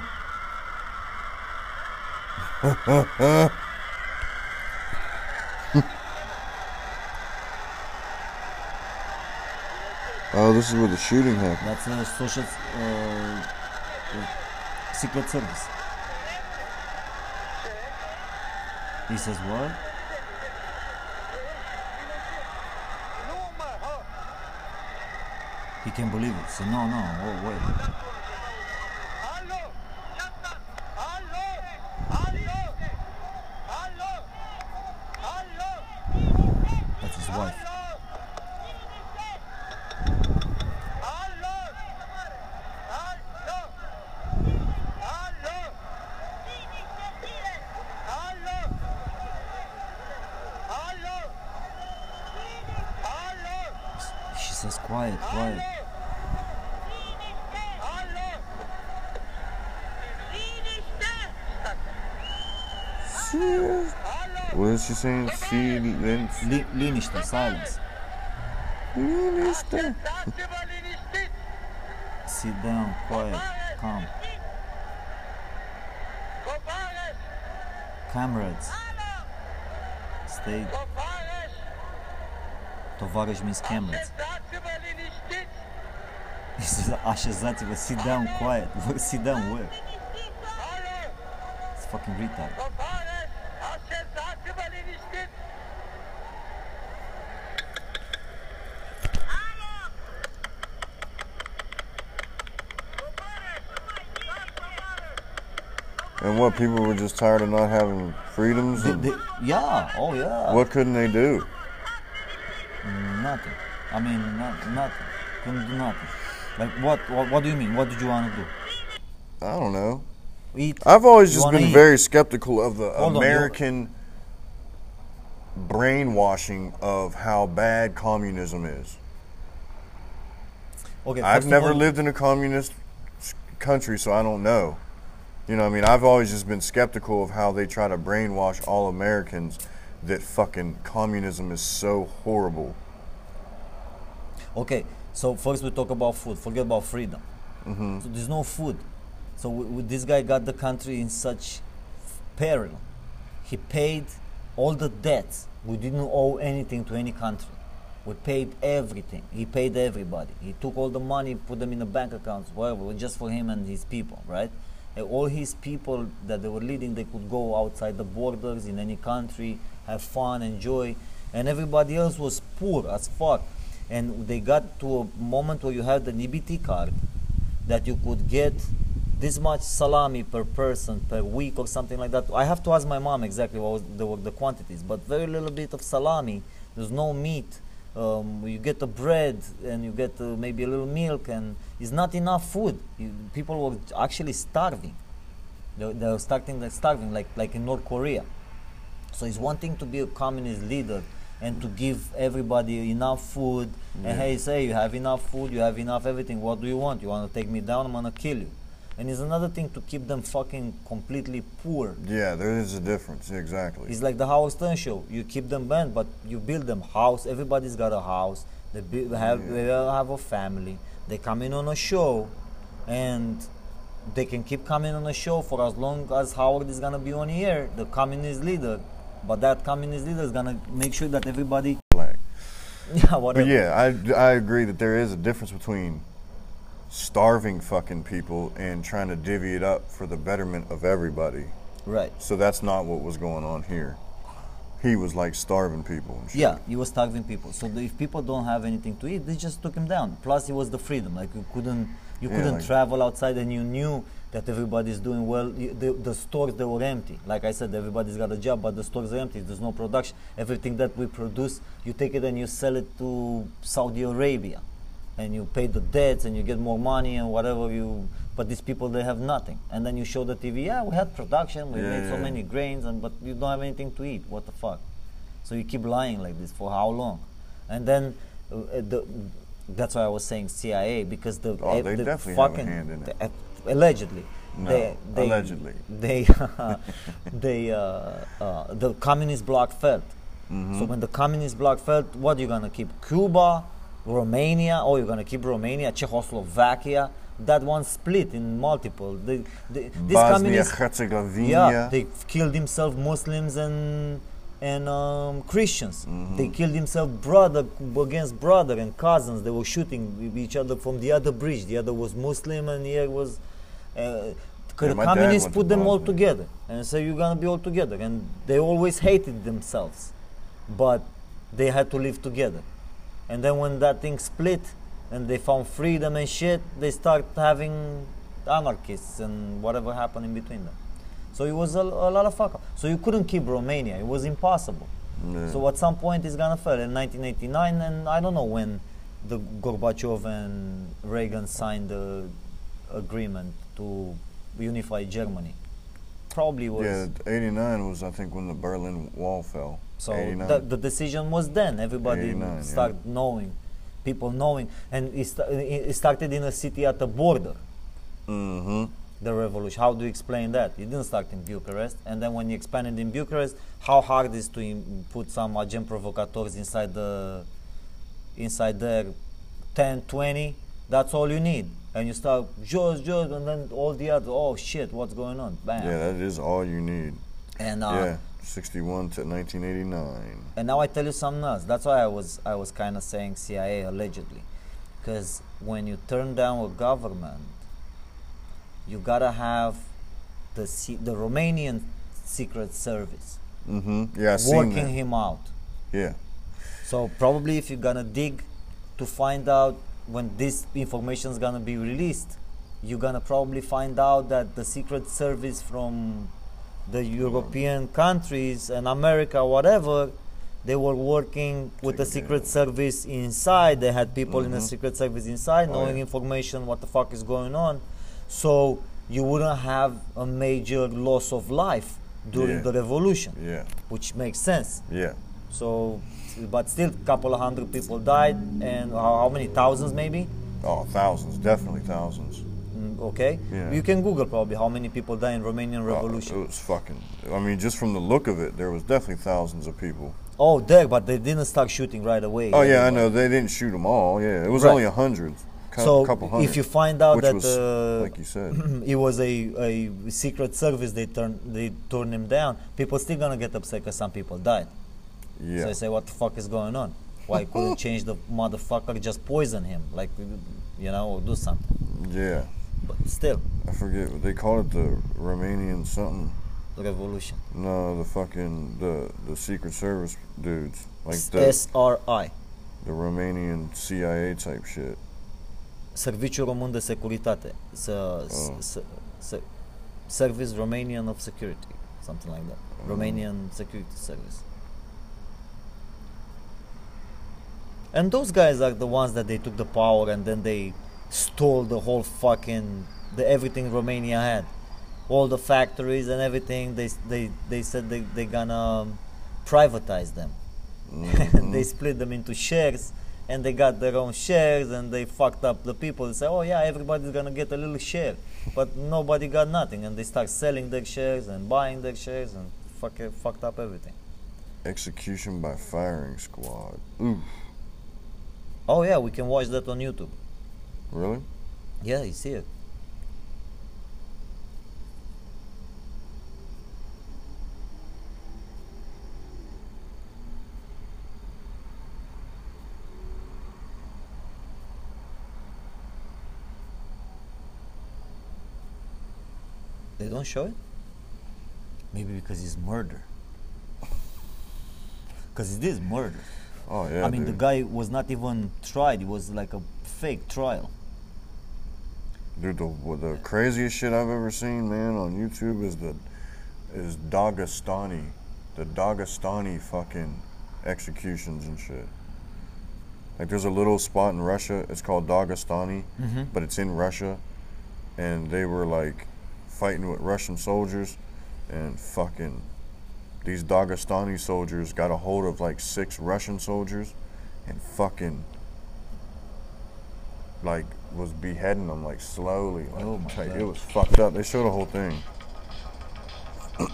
Oh, this is where the shooting happened. That's a social uh, uh, secret service. He says what? He can't believe it. So no, no, oh, wait. Quiet, quiet. What is she saying? She then Li- liniște, silence. Liniște. Sit down, quiet, calm. Comrades. Stay. Tovarăș means comrades. Says, așezați-vă, sit down, quiet. sit down where? It's fucking retard. And what people were just tired of not having freedoms. They- they- yeah, oh yeah. What couldn't they do? Nothing. I mean, not, nothing. Couldn't do nothing. Like what, what? What do you mean? What did you want to do? I don't know. Eat. I've always just been eat. very skeptical of the Hold on, American brainwashing of how bad communism is. Okay, I've never all- lived in a communist country, so I don't know. You know, what I mean, I've always just been skeptical of how they try to brainwash all Americans that fucking communism is so horrible. Okay, so first we talk about food. Forget about freedom. hmm So there's no food. So w- w- this guy got the country in such peril. He paid all the debts. We didn't owe anything to any country. We paid everything. He paid everybody. He took all the money, put them in the bank accounts, whatever, just for him and his people, right? And all his people that they were leading, they could go outside the borders in any country, have fun, enjoy, and everybody else was poor as fuck. And they got to a moment where you had an EBT card that you could get this much salami per person per week or something like that. I have to ask my mom exactly what was the, the quantities, but very little bit of salami. There's no meat. Um, you get the bread and you get uh, maybe a little milk, and it's not enough food. You, people were actually starving. They, they were starting starving, like like in North Korea. So it's one thing to be a communist leader and to give everybody enough food. Yeah. And hey, say you have enough food, you have enough everything. What do you want? You want to take me down? I'm gonna kill you. And it's another thing to keep them fucking completely poor. Yeah, there is a difference. Exactly. It's like the Howard Stern show. You keep them banned, but you build them house. Everybody's got a house. They have they all have a family. They come in on a show, and they can keep coming on a show for as long as Howard is gonna be on here, the communist leader. But that communist leader is gonna make sure that everybody. Black. Yeah, whatever. But yeah, I, I agree that there is a difference between starving fucking people and trying to divvy it up for the betterment of everybody. Right. So that's not what was going on here. He was like starving people. Yeah, he was starving people. So the, if people don't have anything to eat, they just took him down. Plus, it was the freedom. Like you couldn't, you Yeah, couldn't like- travel outside, and you knew that everybody's doing well. The, the stores they were empty. Like I said, everybody's got a job, but the stores are empty. There's no production. Everything that we produce, you take it and you sell it to Saudi Arabia, and you pay the debts and you get more money and whatever you. But these people they have nothing, and then you show the TV. Yeah, we had production. We Yeah, made so yeah. many grains, and but you don't have anything to eat. What the fuck? So you keep lying like this for how long? And then uh, the, that's why I was saying CIA because the, Oh, uh, they the definitely have a fucking hand in it. the- allegedly. No, they, they, allegedly. They they uh, uh, the communist bloc fell. Mm-hmm. So when the communist bloc fell, what are you gonna keep? Cuba, Romania, or you're gonna keep Romania, Czechoslovakia? That one split in multiple. The, the, this Bosnia communist, Herzegovina. yeah, they killed themselves, Muslims and and um, Christians. Mm-hmm. They killed themselves brother against brother and cousins. They were shooting each other from the other bridge. The other was Muslim and the other was. Uh, Yeah, the communists put them all together and say you're gonna be all together, and they always hated themselves, but they had to live together. And then when that thing split and they found freedom and shit, they start having anarchists and whatever happened in between them. So it was a, a lot of fuck up. So you couldn't keep Romania. It was impossible. Yeah. So at some point it's gonna fail in 1989, and I don't know when the Gorbachev and Reagan signed the agreement to unify Germany. Probably was. Yeah, 89 was, I think, when the Berlin Wall fell. So 89. the, the decision was then. Everybody 89, yeah. started knowing, people knowing, and it, sta- it it started in a city at the border. mm-hmm. The revolution. How do you explain that? It didn't start in Bucharest, and then when you expanded in Bucharest, how hard is to put some agent provocateurs inside the inside there, 10, 20. That's all you need, and you start just, just, and then all the other. Oh shit, what's going on? Bam. Yeah, that is all you need. And uh, yeah, 61 to 1989. And now I tell you something else. That's why I was I was kind of saying CIA allegedly, because when you turn down a government, you gotta have the C- the Romanian secret service Mm-hmm. Yeah, I seen working him out. Yeah. So probably if you're gonna dig to find out when this information is gonna be released, you're gonna probably find out that the secret service from the European countries and America, whatever, they were working with the secret service inside. They had people in the Mhm. secret service inside Oh, knowing yeah. information what the fuck is going on. So you wouldn't have a major loss of life during Yeah. the revolution, Yeah. which makes sense. Yeah. So, but still, a couple of hundred people died, and how, how many thousands maybe? Oh, thousands. Definitely thousands. Mm, okay, Yeah. you can Google probably how many people died in Romanian Oh, Revolution. it was fucking. I mean, just from the look of it, there was definitely thousands of people. Oh, there, but they didn't start shooting right away. Oh yeah, I know they didn't shoot them all. Yeah, it was Right. only a hundred. So couple hundred. if you find out that was, uh, like you said, it was a, a secret service, they turn they turn him down. People still gonna get upset because some people died. So yeah, they say, what the fuck is going on? Why couldn't change the motherfucker? Just poison him, like you know, or do something. yeah. But still, I forget they called it. The Romanian something. the revolution. No, the fucking the the Secret Service dudes, like the SRI. the Romanian CIA type shit. Serviciul Român de Securitate. Oh. Service Romanian of Security, something like that. Oh. Romanian Security Service. And those guys are the ones that they took the power and then they stole the whole fucking the everything Romania had, all the factories and everything. They they they said they they gonna um, privatize them. they split them into shares and they got their own shares and they fucked up the people. They say, oh yeah, everybody's gonna get a little share, but nobody got nothing, and they start selling their shares and buying their shares and fuck fucked up everything. Execution by firing squad. Oof. Oh yeah, we can watch that on YouTube. Really? Yeah, you see it. They don't show it? Maybe because it's murder. Because it is murder. Oh yeah. I mean, the guy was not even tried. It was like a fake trial. Dude, the the craziest shit I've ever seen, man, on YouTube is the is Dagestani, the Dagestani fucking executions and shit. Like, there's a little spot in Russia. It's called Dagestani, Mhm. but it's in Russia, and they were like fighting with Russian soldiers, and fucking these Dagestani soldiers got a hold of like six Russian soldiers, and fucking like was beheading them like slowly. Like, Oh. God. It was fucked up. They showed the whole thing.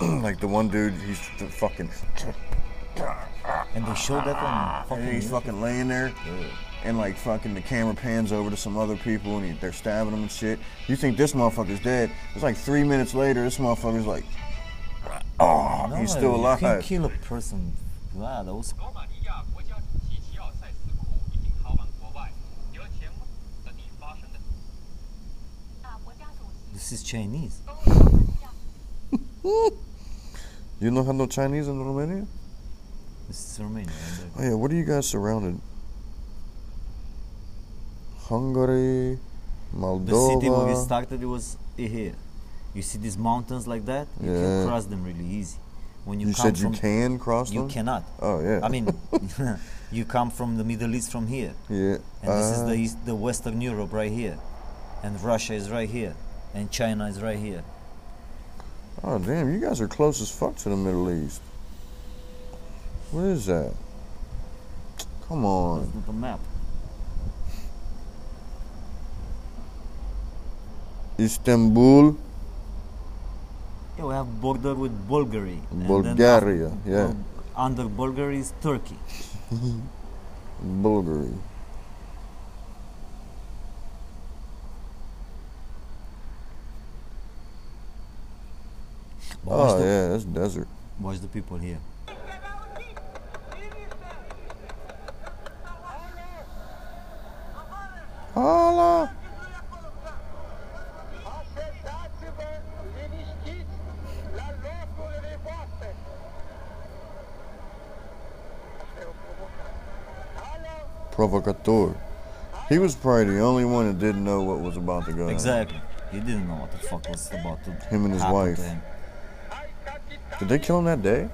like the one dude, he's fucking. And they showed that on fucking. And he's fucking laying there, and like fucking the camera pans over to some other people, and he, they're stabbing him and shit. You think this motherfucker's dead? It's like three minutes later, this motherfucker's like, oh, No, he's still alive. You can kill a person. Wow, that was. This is Chinese. You know how no Chinese in Romania? This is Romania. Oh yeah, what are you guys surrounded? Hungary, Moldova. The city where we started it was here. You see these mountains like that? You Yeah. can cross them really easy. When you, You come said you from, can cross You them? cannot. Oh, yeah. I mean, you come from the Middle East from here. Yeah. And this is Uh, the East, the Western Europe right here, and Russia is right here, and China is right here. Oh damn, you guys are close as fuck to the Middle East. What is that? Come on. That's not a map. Istanbul, Yeah, we have border with Bulgaria. Bulgaria, yeah. well, under Bulgaria is Turkey. Bulgaria. But Oh the- yeah, that's desert. Watch the people here. Allah. Provocateur. He was probably the only one that didn't know what was about to go. Exactly. He didn't know what the fuck was about to happen. Him and his wife. him. Did they kill him that day?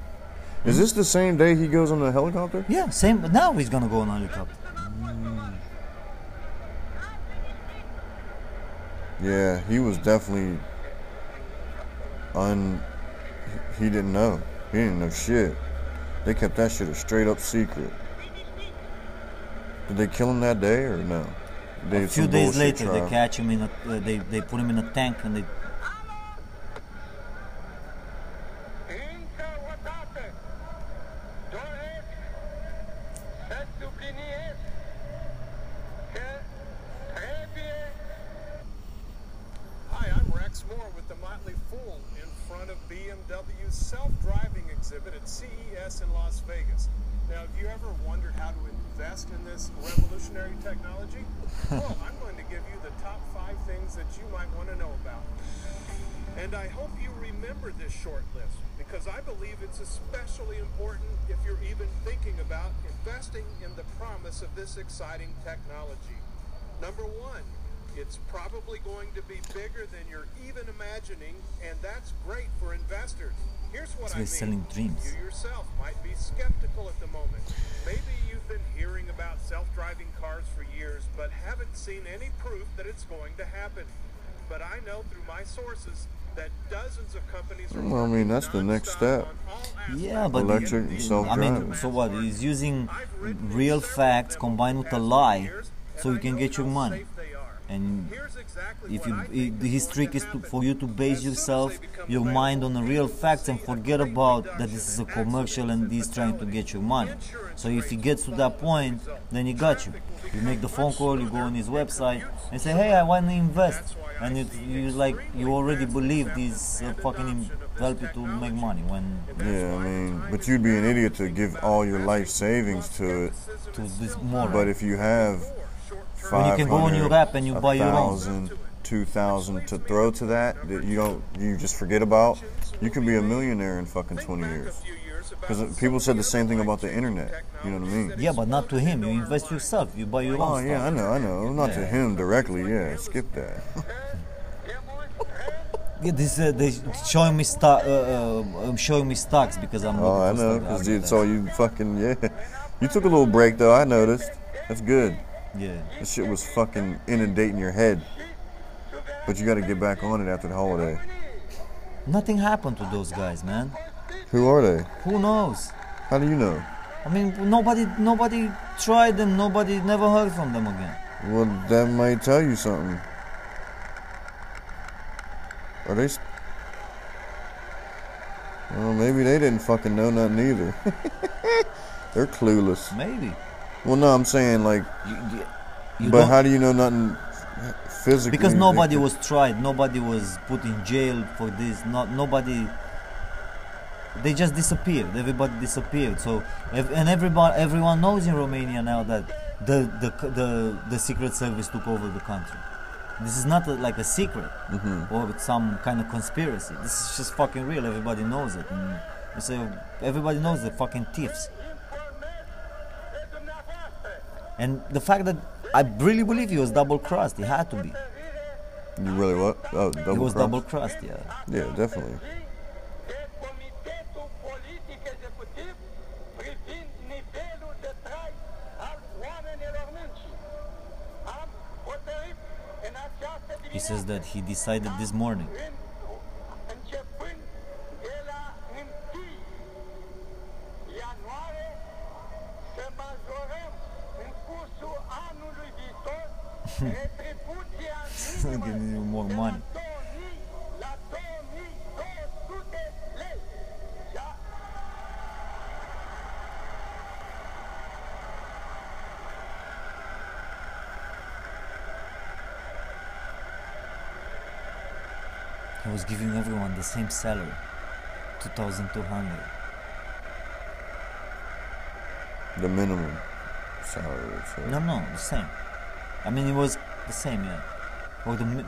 Is this the same day he goes on the helicopter? Yeah, same. But now he's gonna go on a helicopter. Hmm. Yeah, he was definitely un. He didn't know. He didn't know shit. They kept that shit a straight up secret. Did they kill him that day or no? They a few days later, they catch him in a. Uh, they they put him in a tank and they. Încă o dată doresc să subliniez că trebuie Hi, I'm Rex Moore with the Motley Fool in front of BMW's self-driving exhibit at CES in Las Vegas. Now, have you ever wondered how to invest in this revolutionary technology? Well, I'm going to give you the top five things that you might want to know about. And I hope you remember this short list because I believe it's especially important if you're even thinking about investing in the promise of this exciting technology. Number one, It's probably going to be bigger than you're even imagining, and that's great for investors. Here's what So I they're mean. selling dreams. You yourself might be skeptical at the moment. Maybe you've been hearing about self-driving cars for years, but haven't seen any proof that it's going to happen. But I know through my sources that dozens of companies are Well, I mean, that's the next step. Yeah, but Electric I self-driving. mean, so what? He's using real facts combined with a lie, so you can get your money. And if you, i- his trick is to, for you to base yourself, your mind on the real facts and forget about that this is a commercial and he's trying to get your money. So if he gets to that point, then he got you. You make the phone call, you go on his website and say, hey, I want to invest. And you, you like, you already believe he's uh, fucking help you to make money when Yeah, I mean, but you'd be an idiot to give all your life savings to it. to this moron. But if you have When you can go on your app and you buy your own. 2,000 to throw to that that you don't, you just forget about, you can be a millionaire in fucking 20 years. Because people said the same thing about the internet. You know what I mean? Yeah, but not to him. You invest yourself. You buy your Oh own oh yeah, I know, I know. Not to him directly. Yeah, skip that. Yeah, this uh, they showing me stock. Uh, uh, um, showing me stocks because I'm. Oh, I know, because it's all you fucking yeah. You took a little break though. I noticed. That's good. Yeah. This shit was fucking inundating your head. But you got to get back on it after the holiday. Nothing happened to those guys, man. Who are they? Who knows? How do you know? I mean, nobody, nobody tried them. Nobody never heard from them again. Well, that might tell you something. Are they? Well, maybe they didn't fucking know nothing either. They're clueless. Maybe. Well, no, I'm saying like. you but don't- how do you know nothing physically? Because nobody was tried. Nobody was put in jail for this. Not nobody. They just disappeared. Everybody disappeared. So, ev- and everybody, everyone knows in Romania now that the the the, the secret service took over the country. This is not a, like a secret Mhm. or some kind of conspiracy. This is just fucking real. Everybody knows it. And you say everybody knows the fucking thieves. And the fact that I really believe he was double crossed. He had to be. You really what? Oh, double he was cross? double crossed. Yeah. Yeah, definitely. He says that he decided this morning. Give me more money. He was giving everyone the same salary, two thousand two hundred. The minimum salary. so- No, no, the same. I mean, it was the same, yeah. Or the mi-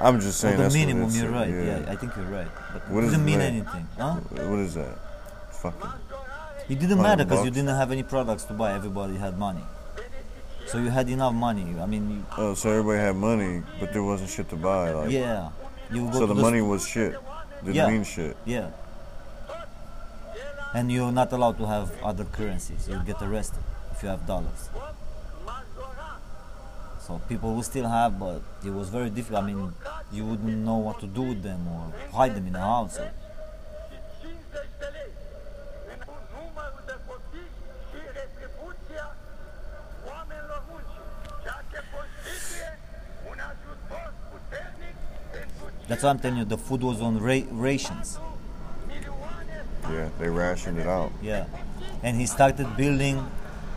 I'm just saying or the that's what it minimum. You're right. yeah. Yeah. I think you're right. But What it didn't mean that? anything, huh? What is that? Fucking. It didn't matter because you didn't have any products to buy. Everybody had money, so you had enough money. I mean, you, Oh, so everybody had money, but there wasn't shit to buy. Like, yeah. You go So to the money was shit. Didn't Yeah. mean shit. Yeah. And you're not allowed to have other currencies. You'll get arrested if you have dollars. So people will still have, but it was very difficult. I mean, you wouldn't know what to do with them or hide them in a house. Or, that's why I'm telling you, the food was on ra- rations. Yeah, they rationed it out. Yeah, and he started building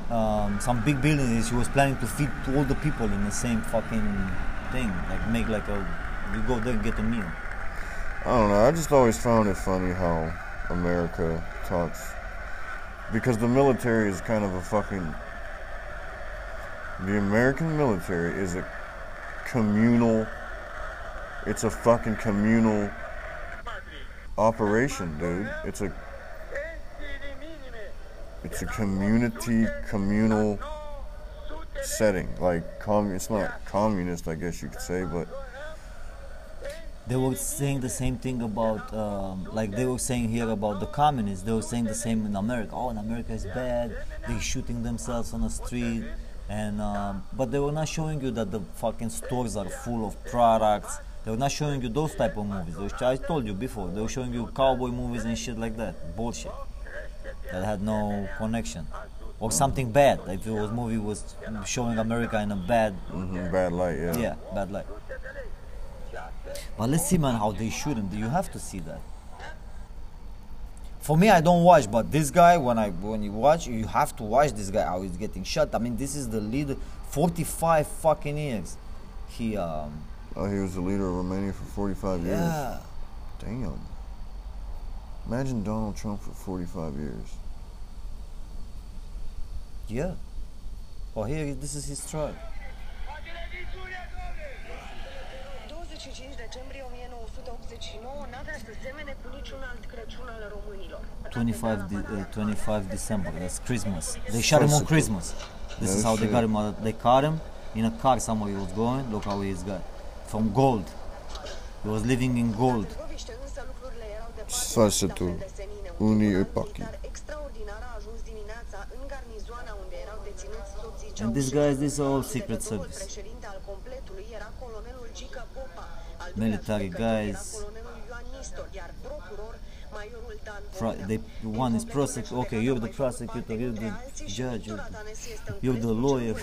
um, some big buildings. He was planning to feed all the people in the same fucking thing, like make like a you go there and get a meal. I don't know. I just always found it funny how America talks. Because the military is kind of a fucking. The American military is a communal. It's a fucking communal operation, dude. It's a. It's a community, communal setting. Like commun it's not communist, I guess you could say, but They were saying the same thing about, um, like they were saying here about the communists. They were saying the same in America. Oh, in America is bad. They're shooting themselves on the street, and um, but they were not showing you that the fucking stores are full of products. They were not showing you those type of movies. Which I told you before. They were showing you cowboy movies and shit like that. Bullshit. That had no connection. Or something bad. If it was movie was showing America in a bad mhm, bad light, yeah. yeah, bad light. But let's see, man, how they shoot him. You have to see that. For me, I don't watch, but this guy, when I when you watch, you have to watch this guy how he's getting shot. I mean, this is the leader, 45 fucking years. He um Oh, he was the leader of Romania for 45 years. yeah. Damn. Imagine Donald Trump for 45 years. Yeah. Oh, here this is his trial. 25 decembrie 1989 n-avea să semene cu niciun alt Crăciun al românilor. 25 de- uh, 25 December. That's Christmas. They shot him on Christmas. This is how they got him. They caught him in a car somewhere he was going. Look how he's got from gold. He was living in gold. Sfârșitul unii epochi. And these guys, these are all secret service. Military guys. Pro they, one is prosecutor, okay, you're the prosecutor, you're the judge, you're the, you're the lawyer.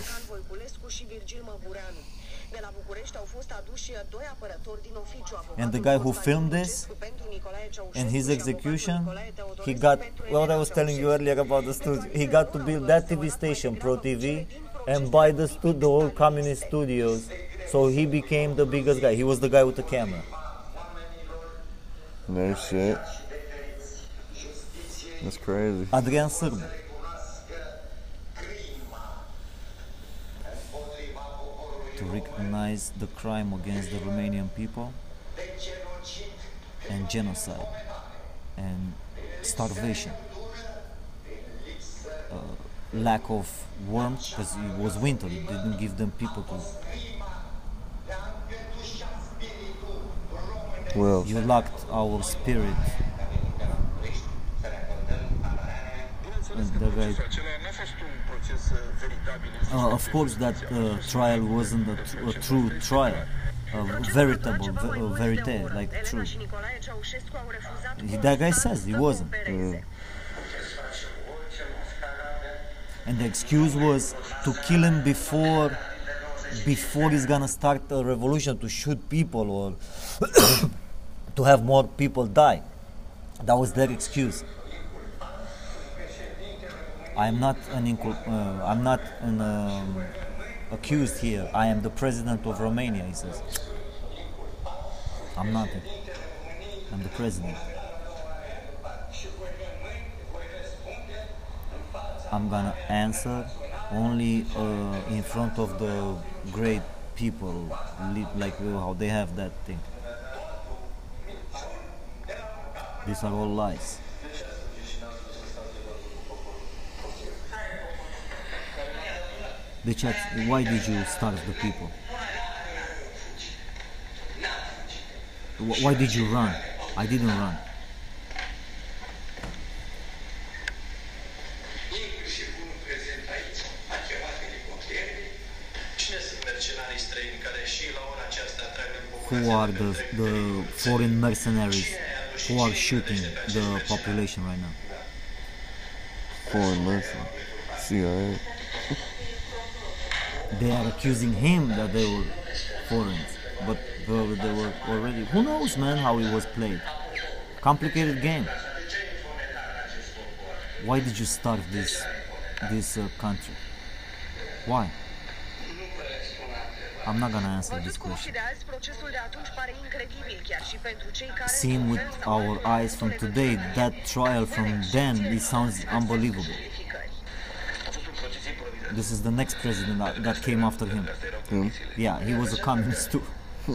Voican Voiculescu și Virgil Măgureanu. De la București au fost aduși doi apărători din oficiu. And the guy who filmed this and his execution, he got what I was telling you earlier about the studio. He got to build that TV station, Pro TV, and buy the stu- the whole communist studios. So he became the biggest guy. He was the guy with the camera. No shit. That's crazy. Adrian Sârbu. To recognize the crime against the Romanian people and genocide and starvation. Uh, lack of warmth because it was winter, it didn't give them people to. Well, You locked our spirit. And the guy Uh, of course, that uh, trial wasn't a, a true trial, a veritable, a verite, like true. That guy says he wasn't. And the excuse was to kill him before, before he's gonna start a revolution to shoot people or to have more people die. That was their excuse. I'm not an uh, I'm not an um, accused here. I am the president of Romania. He says. I'm not. it. I'm the president. I'm gonna answer only uh, in front of the great people, li- like uh, how they have that thing. These are all lies. The chat, why did you starve the people? Why did you run? I didn't run. Who are the, the foreign mercenaries who are shooting the population right now? Foreign merchant. CIA. They are accusing him that they were foreigners, but they were already. Who knows, man, how it was played? Complicated game. Why did you start this this uh, country? Why? I'm not gonna answer this question. Seen with our eyes from today, that trial from then, it sounds unbelievable. This is the next president that, that came after him. Yeah, he was a communist too. Au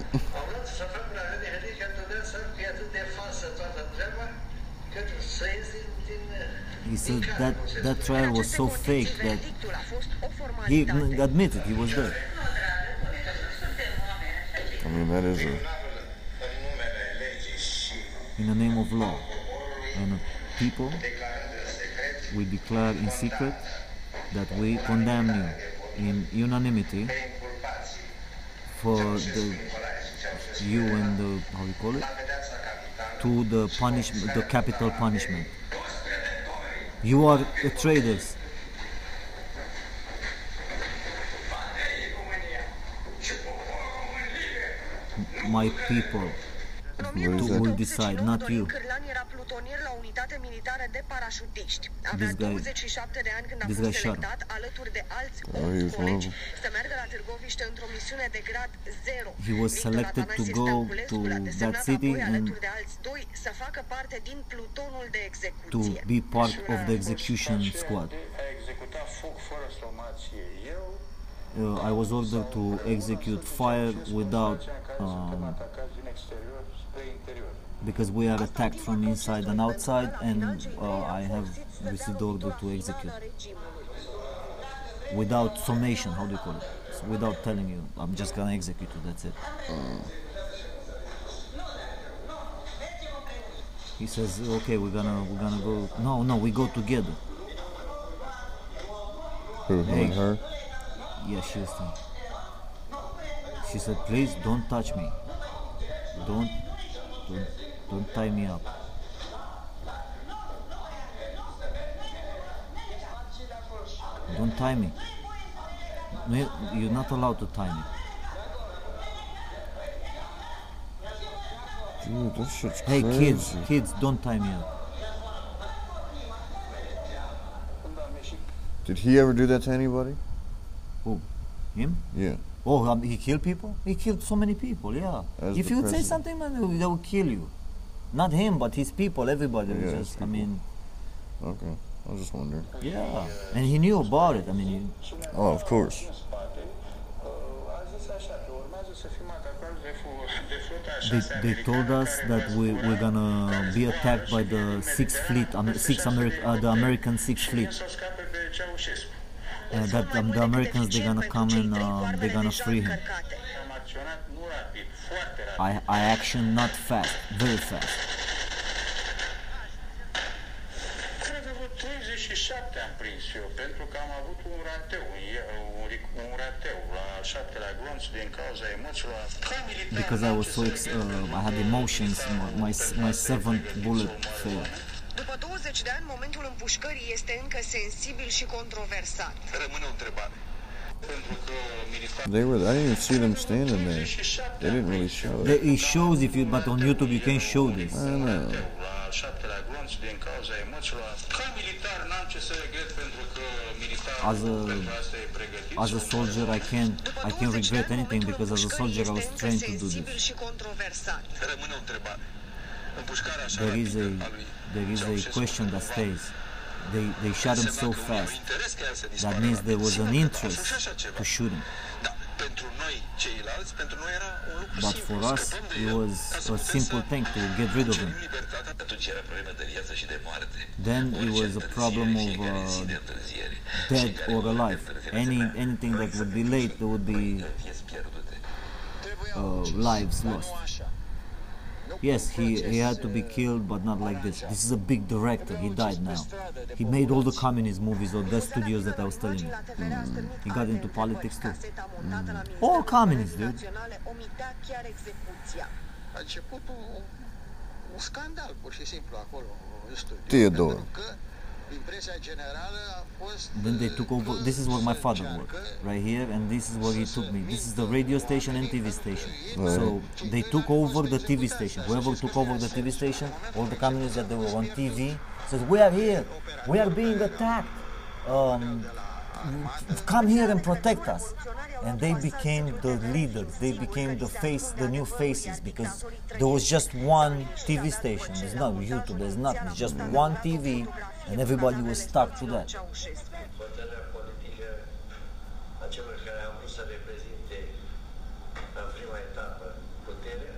vrut să fac la vedere că trebuie să fie atât de falsă toată treaba, cât să iese din... he said that that trial was so fake that he admitted he was there. I mean, that is a. in the name of law and people we declare in secret that we condemn you in unanimity for the you and the how you call it? To the punishment the capital punishment. You are traitors. My people will decide not you unitate militară de parașutiști. Avea This guy- 27 de ani când a this fost guy shot. selectat alături de alți Oh, he was 8 one of colegi them. să meargă la Târgoviște într-o misiune de grad 0. He was Victor selected to Atanasie go Stanculescu to l-a that desemnat city apoi and alături de alți doi să facă parte din plutonul de to execuție. be part of the execution squad A executat foc fără somație. Eu, uh, I was ordered to execute fire without um, atacați din exterior spre interior. because we are attacked from inside and outside and uh, I have received the order to execute without summation how do you call it So without telling you I'm just gonna execute you that's it he says okay we're gonna we're gonna go no no we go together Who, Hey. her? Yeah, she was. She said, "Please don't touch me. Don't, don't, don't tie me up." Don't tie me. You- you're not allowed to tie me. Dude, that shit's Hey, crazy. kids, kids, don't tie me up. Did he ever do that to anybody? Who? Him? Yeah. Oh, um, he killed people? He killed so many people. Yeah. As if you would say something, man, they will kill you. Not him, but his people. Everybody. Yeah, just, I mean, Okay. I was just wondering. yeah. And he knew about it. I mean, he, Oh, of course. În spate, uh, a zis așa că urmează să fim atacați de, fu- de flota a they, they told us that we, zbura we're gonna be attacked by the Sixth Fleet, Amer- Six Ameri- uh, the American Sixth Fleet. să o scape pe Ceaușescu. Uh, that um, the Americans they're gonna come and um, they're gonna free him. I, I action not fast, very fast. Cred că vreo 37 am prins eu, pentru că am avut un rateu, un, ie- un, ric- un rateu la al șaptelea glonț din cauza emoțiilor. Ca militar, Because I n-am was ce so să ex- regret uh, I had emotions. My, my my seventh bullet failed. După 20 de ani, momentul împușcării este încă sensibil și controversat. Rămâne o întrebare. Pentru că militar They were. I didn't even see them standing there. They didn't really show it. It shows if you, but on YouTube you can't show this. I know. la al șaptelea glonț din cauza emoțiilor. Ca militar n-am ce să regret pentru că militar As a pentru asta pregătit. as a soldier, I can't I can't regret anything because as a soldier I was trained to do this. și controversat. Rămâne o întrebare. Împușcarea așa There is a rapidă a lui there is a question that stays. They they shot him so fast. un interes ca el să That means there was an interest to shoot him. Da, pentru noi ceilalți, pentru noi era un lucru But for us, it was a simple thing to get rid of him. cerem libertatea. Atunci era problemă de viață și de moarte. Then it was a problem of întârziere, fiecare zi de uh, dead or alive. Any anything that would be late, there would be uh, lives lost. Yes, he, he had to be killed, but not like this. This is a big director. He died now. He made all the communist movies or the studios that I was telling you. Mm. He got into politics too. Mm. All communists, dude. omitea chiar execuția. A început un, un scandal, pur și simplu, acolo, în studiu. Theodore. Pentru că impresia generală a fost... Then they took over. This is where my father worked, right here, and this is where he took me. This is the radio station and TV station. So they took over the TV station. Whoever took over the TV station, all the communists that they were on TV, said, "We are here. We are being attacked. Um, come here and protect us." And they became the leaders. They became the face, the new faces, because there was just one TV station. There's not YouTube. There's nothing. It's just one TV, and everybody was stuck to that. Hotărârea politică a celor care au vrut să reprezinte în prima etapă puterea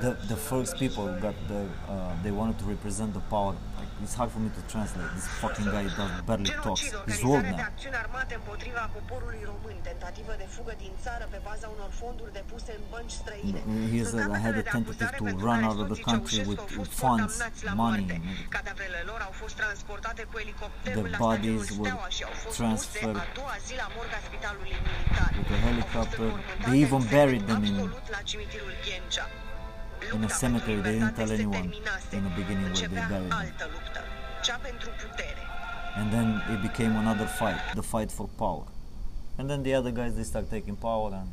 the, the first people got the uh, they wanted to represent the power like it's hard for me to translate. This fucking guy does barely talks. Genocid, He's old organizarea de now. acțiuni armate împotriva poporului român, tentativă de fugă din țară pe baza unor fonduri depuse în bănci străine. He has a, had a tentative to run out of the country with, with funds, money. Cadavrele lor au fost transportate cu elicopterul Their la bodies stadionul were Steaua și au fost transferred puse a doua zi la morga spitalului militar. with a helicopter. They even buried them in, Absolut la cimitirul Ghencea. In a cemetery. They didn't tell anyone in the beginning where they buried them. altă luptă, cea pentru putere. And then it became another fight, the fight for power. And then the other guys they start taking power and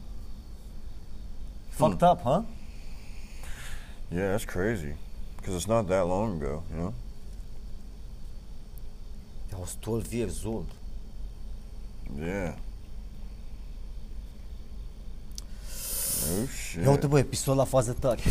fucked hmm. up, huh? Yeah, that's crazy. Because it's not that long ago, you know? I was 12 years old. Yeah. Oh shit. Ia uite bă, episod la faze tare.